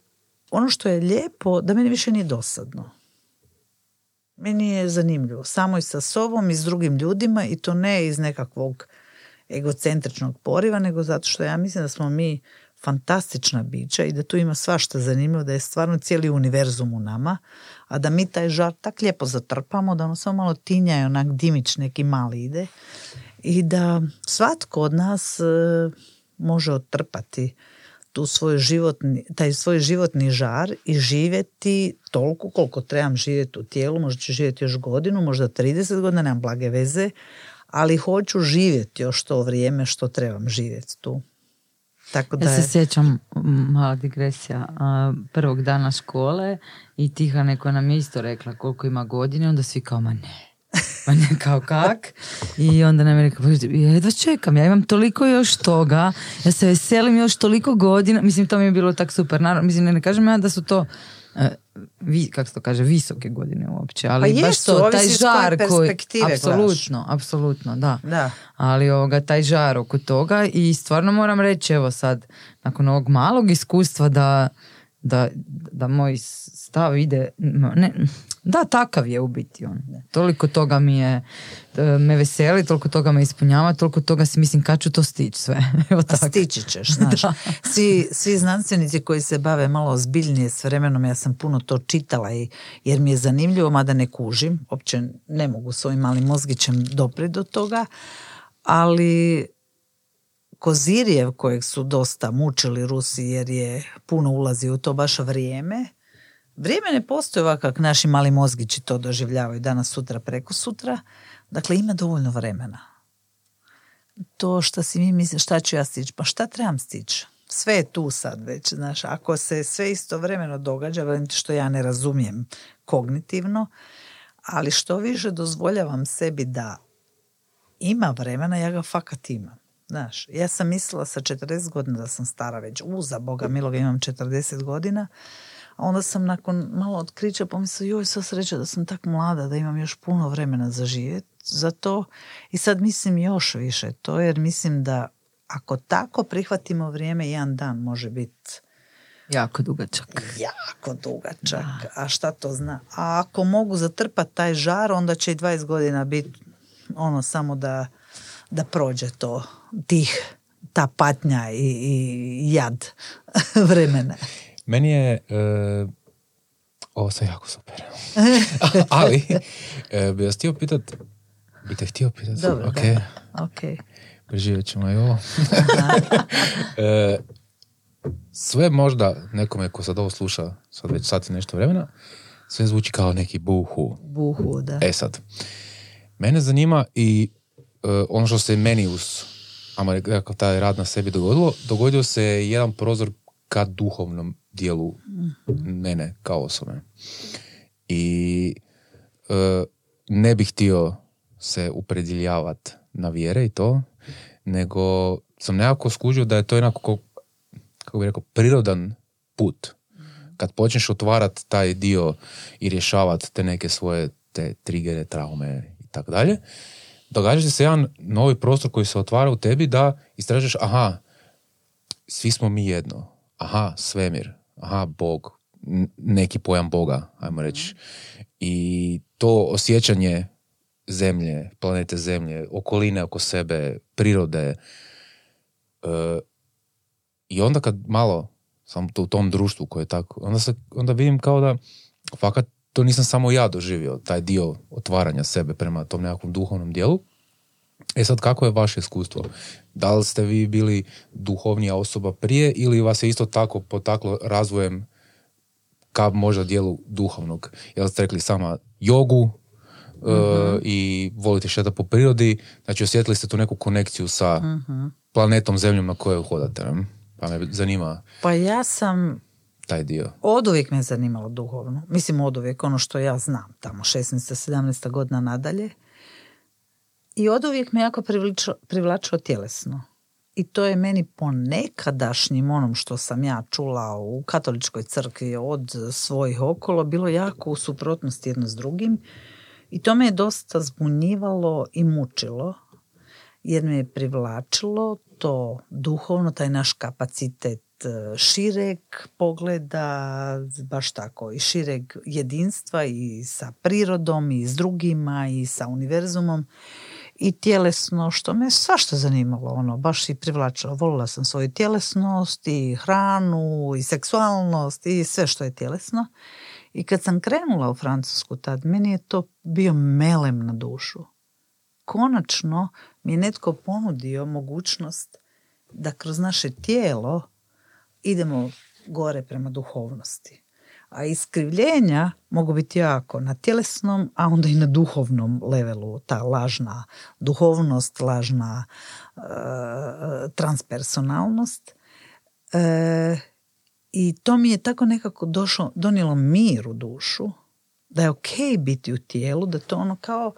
ono što je lijepo, da meni više nije dosadno. Meni je zanimljivo. Samo i sa sobom i s drugim ljudima i to ne iz nekakvog egocentričnog poriva, nego zato što ja mislim da smo mi fantastična bića i da tu ima svašta zanimljivo, da je stvarno cijeli univerzum u nama, a da mi taj žar tak lijepo zatrpamo, da ono samo malo tinja i onak dimić neki mali ide i da svatko od nas e, može otrpati tu svoj životni, taj svoj životni žar i živjeti toliko koliko trebam živjeti u tijelu, možda ću živjeti još godinu, možda 30 godina, nemam blage veze, ali hoću živjeti još to vrijeme što trebam živjeti tu. Tako da Ja se je- sjećam, mala digresija, prvog dana škole i Tiha neko nam je isto rekla koliko ima godine, onda svi kao, ma ne. Ma <laughs> ne, kao kak? I onda nam je rekao, "Pa, ja jedva čekam, ja imam toliko još toga, ja se veselim još toliko godina, mislim to mi je bilo tak super, naravno, mislim ne, ne kažem ja da su to e, vi, kako se to kaže, visoke godine uopće, ali Pa baš jesu, to, taj žar koji, perspektive gledaš. apsolutno, apsolutno, da Da. ali ovoga, taj žar oko toga i stvarno moram reći, evo sad, nakon ovog malog iskustva da, da, da moj stav ide, ne, da, takav je u biti on. Toliko toga mi je, e, me veseli, toliko toga me ispunjava, toliko toga si mislim kad ću to stići sve. <laughs> Evo A tako. stići ćeš, znaš. <laughs> Svi, svi znanstvenici koji se bave malo ozbiljnije s vremenom, ja sam puno to čitala i, jer mi je zanimljivo, mada ne kužim, uopće ne mogu s ovim malim mozgićem doprijeti do toga, ali Kozirijev kojeg su dosta mučili Rusi jer je puno ulazi u to baš vrijeme, vrijeme ne postoji ovako naši mali mozgići to doživljavaju danas, sutra, preko sutra, dakle ima dovoljno vremena to što si mi misli šta ću ja stići, pa šta trebam stići? Sve je tu sad već, znaš, ako se sve istovremeno događa, što ja ne razumijem kognitivno, ali što više dozvoljavam sebi da ima vremena, ja ga fakat imam. Znaš, ja sam mislila sa 40 godina da sam stara već, u, za Boga miloga imam 40 godina, a onda sam nakon malo otkrića pomislila, joj, sva sreća da sam tak mlada, da imam još puno vremena za živjet za to. I sad mislim još više to, jer mislim da ako tako prihvatimo vrijeme, jedan dan može biti Jako dugačak. jako dugačak. A šta to zna? A ako mogu zatrpati taj žar, onda će i 20 godina biti ono samo da, da prođe to tih ta patnja i, i jad <laughs> vremena. Meni je e, ovo sve jako super. <laughs> Ali, e, bi vas htio pitat, bi te htio pitat, Dobro, ok, da. Ok. preživjet ćemo i ovo. <laughs> E, sve možda nekome ko sad ovo sluša, sad već sat i nešto vremena, sve zvuči kao neki buhu. Buhu, da. E sad, mene zanima i ono što se meni uz rekao, taj rad na sebi dogodilo, dogodio se jedan prozor ka duhovnom dijelu mene kao osobe. I e, ne bih htio se upredjeljavati na vjere i to, nego sam nekako skužio da je to jednako ko- kako bi rekao, prirodan put. Kad počneš otvarat taj dio i rješavati te neke svoje te trigere, traume i tako dalje, događa se jedan novi prostor koji se otvara u tebi da istražuješ, aha, svi smo mi jedno, aha, svemir, aha, Bog, neki pojam Boga, ajmo reći. I to osjećanje zemlje, planete zemlje, okoline oko sebe, prirode, e, i onda kad malo sam to u tom društvu koje je tako, onda, se, onda vidim kao da fakat to nisam samo ja doživio, taj dio otvaranja sebe prema tom nekakvom duhovnom dijelu. E sad, kako je vaše iskustvo? Da li ste vi bili duhovnija osoba prije ili vas je isto tako potaklo razvojem ka možda dijelu duhovnog? Jel ste rekli sama jogu e, i volite šetati po prirodi, znači osjetili ste tu neku konekciju sa planetom zemljom na kojoj hodate. ne? Pa me zanima Pa ja sam taj dio. od uvijek me zanimalo duhovno. Mislim od uvijek ono što ja znam, tamo 16. 17. godina nadalje. I od uvijek me jako privlačilo, tjelesno. I to je meni po nekadašnjim onom što sam ja čula u katoličkoj crkvi od svojih okolo bilo jako u suprotnosti jedno s drugim. I to me je dosta zbunjivalo i mučilo jer me je privlačilo to duhovno, taj naš kapacitet šireg pogleda, baš tako, i šireg jedinstva i sa prirodom i s drugima i sa univerzumom i tjelesno, što me svašta zanimalo, ono, baš i privlačilo. Volila sam svoju tjelesnost i hranu i seksualnost i sve što je tjelesno. I kad sam krenula u Francusku tad, meni je to bio melem na dušu konačno mi je netko ponudio mogućnost da kroz naše tijelo idemo gore prema duhovnosti. A iskrivljenja mogu biti jako na tjelesnom, a onda i na duhovnom levelu. Ta lažna duhovnost, lažna e, transpersonalnost. E, I to mi je tako nekako došlo, donijelo mir u dušu, da je ok biti u tijelu, da to ono kao,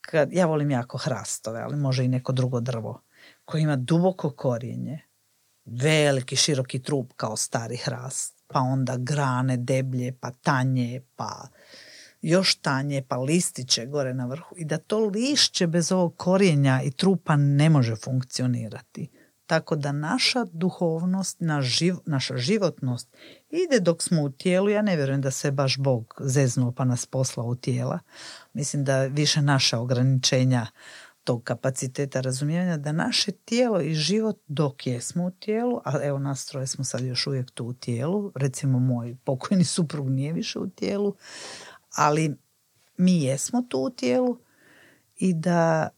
kad, ja volim jako hrastove, ali može i neko drugo drvo, koje ima duboko korijenje, veliki, široki trup kao stari hrast, pa onda grane deblje, pa tanje, pa još tanje, pa listiće gore na vrhu. I da to lišće bez ovog korijenja i trupa ne može funkcionirati. Tako da naša duhovnost, naša životnost ide dok smo u tijelu. Ja ne vjerujem da se baš Bog zeznuo pa nas poslao u tijela. Mislim da više naša ograničenja tog kapaciteta razumijevanja da naše tijelo i život dok jesmo u tijelu, a evo nas troje smo sad još uvijek tu u tijelu, recimo moj pokojni <laughs> suprug nije više u tijelu, ali mi jesmo tu u tijelu i da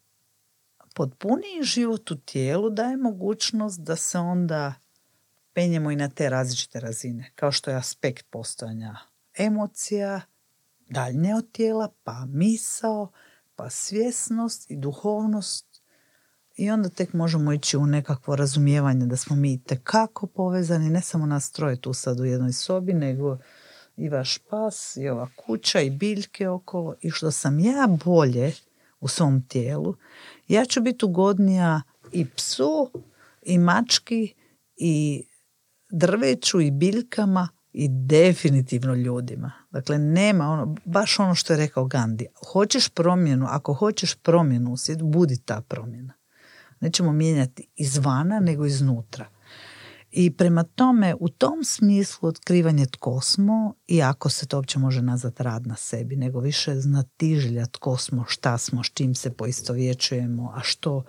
potpuniji život u tijelu daje mogućnost da se onda penjemo i na te različite razine, kao što je aspekt postojanja emocija, daljnje od tijela, pa misao, pa svjesnost i duhovnost i onda tek možemo ići u nekakvo razumijevanje da smo mi tekako povezani, ne samo nas troje tu sad u jednoj sobi, nego i vaš pas i ova kuća i biljke okolo i što sam ja bolje u svom tijelu, ja ću biti ugodnija i psu i mački i drveću i biljkama i definitivno ljudima. Dakle, nema ono, baš ono što je rekao Gandhi. Hoćeš promjenu, ako hoćeš promjenu u svijetu, budi ta promjena. Nećemo mijenjati izvana, nego iznutra. I prema tome, u tom smislu otkrivanje tko smo, i se to uopće može nazvati rad na sebi, nego više znatiželja tko smo, šta smo, s čim se poistovjećujemo, a što,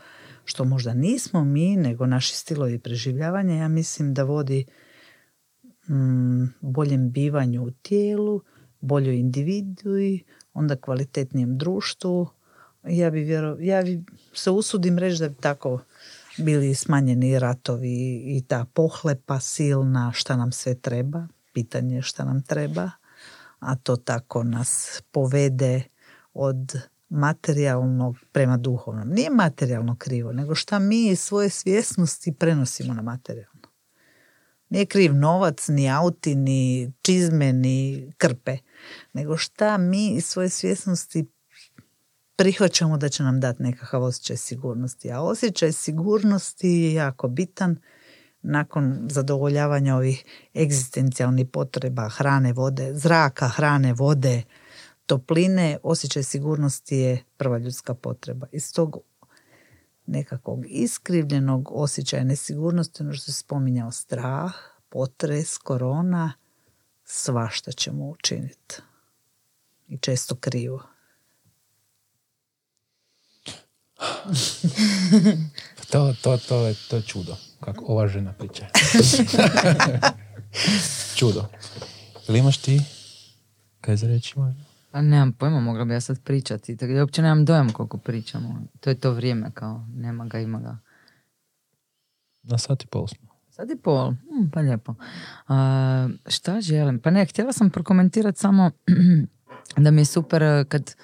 što možda nismo mi, nego naši stilovi preživljavanja, ja mislim da vodi mm, boljem bivanju u tijelu, boljoj individui, onda kvalitetnijem društvu. Ja bi, vjero, ja bi se usudim reći da bi tako bili smanjeni ratovi i ta pohlepa silna šta nam sve treba, pitanje šta nam treba, a to tako nas povede od materijalnog prema duhovnom. Nije materijalno krivo, nego šta mi svoje svjesnosti prenosimo na materijalno. Nije kriv novac, ni auti, ni čizme, ni krpe. Nego šta mi iz svoje svjesnosti prihvaćamo da će nam dati nekakav osjećaj sigurnosti. A osjećaj sigurnosti je jako bitan nakon zadovoljavanja ovih egzistencijalnih potreba hrane, vode, zraka, hrane, vode, topline, osjećaj sigurnosti je prva ljudska potreba. Iz tog nekakvog iskrivljenog osjećaja nesigurnosti, ono što se spominjao strah, potres, korona, svašta ćemo učiniti. I često krivo. <laughs> to, to, to, je, to je čudo. Kako ova žena priča. <laughs> čudo. Ili imaš ti kaj za reći možda? Pa nemam pojma, mogla bi ja sad pričati. Tako da uopće nemam dojam koliko pričamo. To je to vrijeme kao, nema ga, ima ga. Na sat i pol smo. Sat i pol, hm, pa lijepo. A, šta želim? Pa ne, htjela sam prokomentirati samo <clears throat> da mi je super kad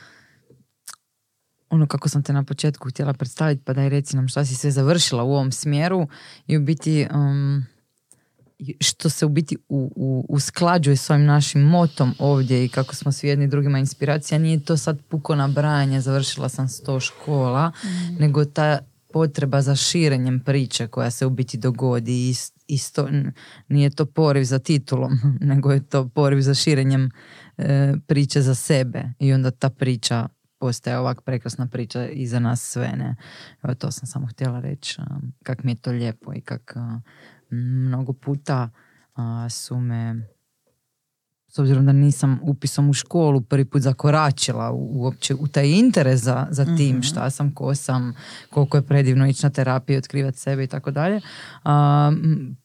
ono kako sam te na početku htjela predstaviti, pa daj reci nam šta si sve završila u ovom smjeru i u biti um, što se u biti u, u, usklađuje s ovim našim motom ovdje i kako smo svi jedni drugima inspiracija, nije to sad puko nabrajanje, završila sam sto škola, mm. nego ta potreba za širenjem priče koja se u biti dogodi isto, nije to poriv za titulom, <laughs> nego je to poriv za širenjem e, priče za sebe i onda ta priča postaje ovak prekrasna priča i za nas sve, ne. Evo to sam samo htjela reći, kak mi je to lijepo i kak mnogo puta su me s obzirom da nisam upisom u školu prvi put zakoračila uopće u taj interes za, za tim šta sam, ko sam, koliko je predivno ići na terapiju, otkrivati sebe i tako dalje.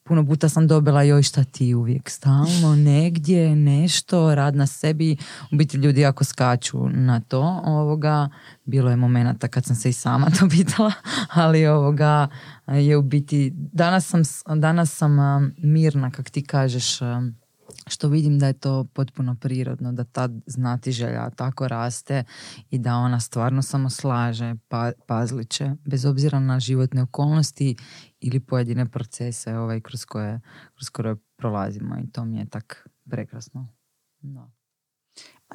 Puno puta sam dobila joj šta ti uvijek stalno, negdje, nešto, rad na sebi. U biti ljudi jako skaču na to. Ovoga. Bilo je momenata kad sam se i sama <laughs> to pitala, ali ovoga je u biti, danas sam, danas sam mirna, kak ti kažeš, što vidim da je to potpuno prirodno, da ta znatiželja tako raste i da ona stvarno samo slaže pa, pazliće, bez obzira na životne okolnosti ili pojedine procese ovaj, kroz, koje, kroz koje prolazimo i to mi je tak prekrasno. Da.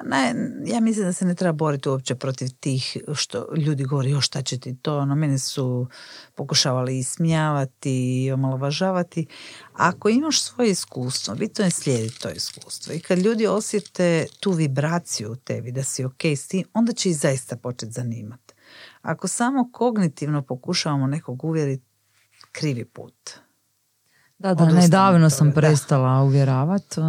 Ne, ja mislim da se ne treba boriti uopće protiv tih što ljudi govori, još šta će ti to, ono, mene su pokušavali ismijavati i omalovažavati. Ako imaš svoje iskustvo, bitno je slijediti to iskustvo. I kad ljudi osjete tu vibraciju u tebi, da si ok s tim, onda će ih zaista početi zanimati. Ako samo kognitivno pokušavamo nekog uvjeriti, krivi put. Da, da, Odustane nedavno sam toga, da. prestala uvjeravat. uh,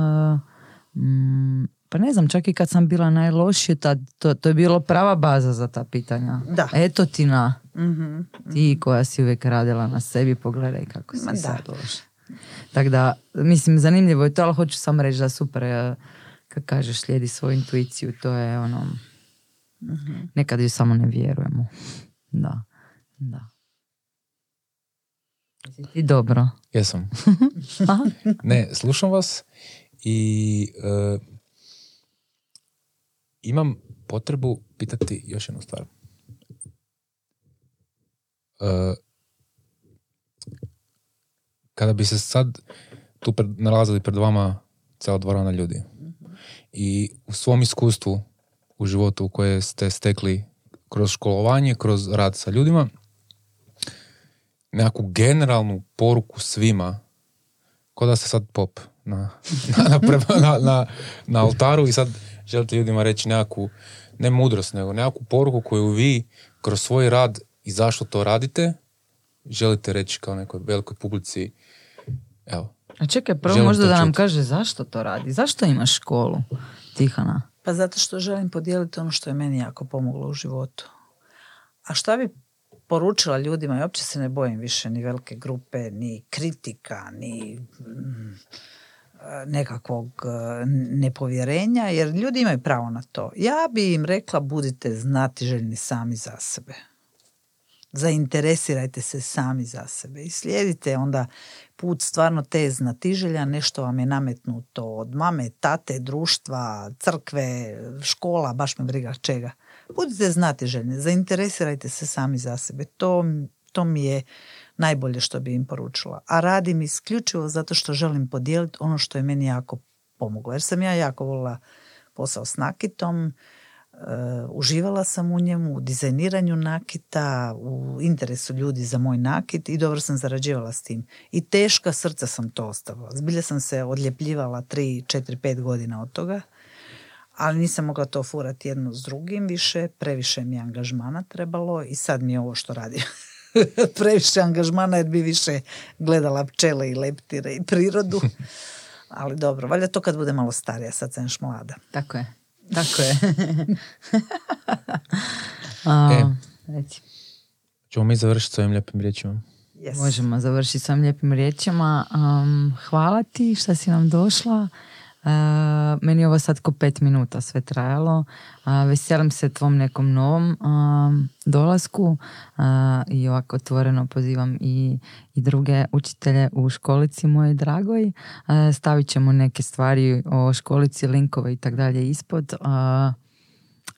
mm, pa ne znam, čak i kad sam bila najlošija, tad, to, to je bilo prava baza za ta pitanja. Da. Eto ti na, Mhm. ti koja si uvijek radila na sebi, pogledaj kako si Ma da. sad loša. Tako da, mislim, zanimljivo je to, ali hoću samo reći da super, uh, kad kažeš slijedi svoju intuiciju, to je ono, Mhm. nekad ju samo ne vjerujemo. Da, da. Jesi ti dobro? Jesam. Aha. <laughs> Ne, slušam vas i e, imam potrebu pitati još jednu stvar. E, kada bi se sad tu pred, nalazili pred vama cela dvorana ljudi i u svom iskustvu u životu koje ste stekli kroz školovanje, kroz rad sa ljudima, nekakvu generalnu poruku svima ko da ste sad pop <laughs> na, na, na, na, na oltaru i sad želite ljudima reći nekakvu, ne mudrost, nego nekakvu poruku koju vi kroz svoj rad i zašto to radite, želite reći kao nekoj velikoj publici, evo, A čekaj, prvo Želim možda da nam kaže zašto to radi? Zašto imaš školu, Tihana? Pa zato što želim podijeliti ono što je meni jako pomoglo u životu. A šta bi poručila ljudima, i uopće se ne bojim više ni velike grupe, ni kritika, ni mm, nekakvog e, nepovjerenja, jer ljudi imaju pravo na to. Ja bi im rekla budite znatiželjni sami za sebe. Zainteresirajte se sami za sebe i slijedite onda put stvarno te znatiželja, nešto vam je nametnuto od mame, tate, društva, crkve, škola, baš me briga čega. Budite znatiželjni, zainteresirajte se sami za sebe. To, to mi je najbolje što bi im poručila. A radim isključivo zato što želim podijeliti ono što je meni jako pomoglo. Jer sam ja jako volila posao s nakitom, e, uživala sam u njemu, u dizajniranju nakita, u interesu ljudi za moj nakit i dobro sam zarađivala s tim. I teška srca sam to ostavila. Zbilja sam se odljepljivala 3, 4, 5 godina od toga, ali nisam mogla to furati jedno s drugim više, previše mi je angažmana trebalo i sad mi je ovo što radim. <laughs> <laughs> previše angažmana jer bi više gledala pčele i leptire i prirodu. <laughs> Ali dobro, valjda to kad bude malo starija, sad sam još mlada. Tako je. Tako je. <laughs> A, E. ćemo mi završiti s ovim lijepim riječima. Yes. Možemo završiti s ovim lijepim riječima. Um, hvala ti što si nam došla. Meni je ovo sad ko pet minuta sve trajalo. Veselim se tvom nekom novom dolasku i ovako otvoreno pozivam i, i druge učitelje u školici moje dragoj. Stavit ćemo neke stvari o školici, linkove i tak dalje ispod.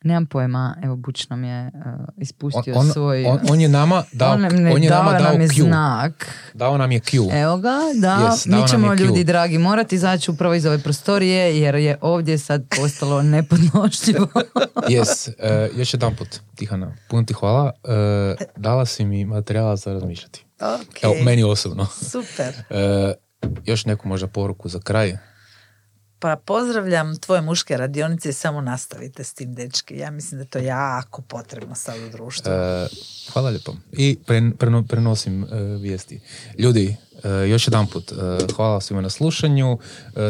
Uh, nemam pojma, evo Buć nam je uh, ispustio On, on, svoj... on, on je nama <laughs> dao, On ne on je dao nama dao nam je Q. znak. Dao nam je Q. Evo ga, da, Yes, mi ćemo ljudi dragi morati izaći upravo iz ove prostorije jer je ovdje sad postalo <laughs> nepodnošljivo. <laughs> Yes, e, još jedan put, Tihana, puno ti hvala. E, dala si mi materijala za razmišljati. Ok, Evo, meni osobno. super. Još neku možda poruku za kraj. Pa pozdravljam tvoje muške radionice i samo nastavite s tim dečki. Ja mislim da je to jako potrebno sad u društvu. E, hvala lijepo. I pre, preno- prenosim e, vijesti. Ljudi, e, još jedan put, hvala svima na slušanju,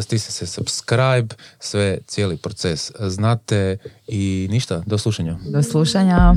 stisnite se subscribe, sve, cijeli proces znate i ništa, do slušanja. Do slušanja.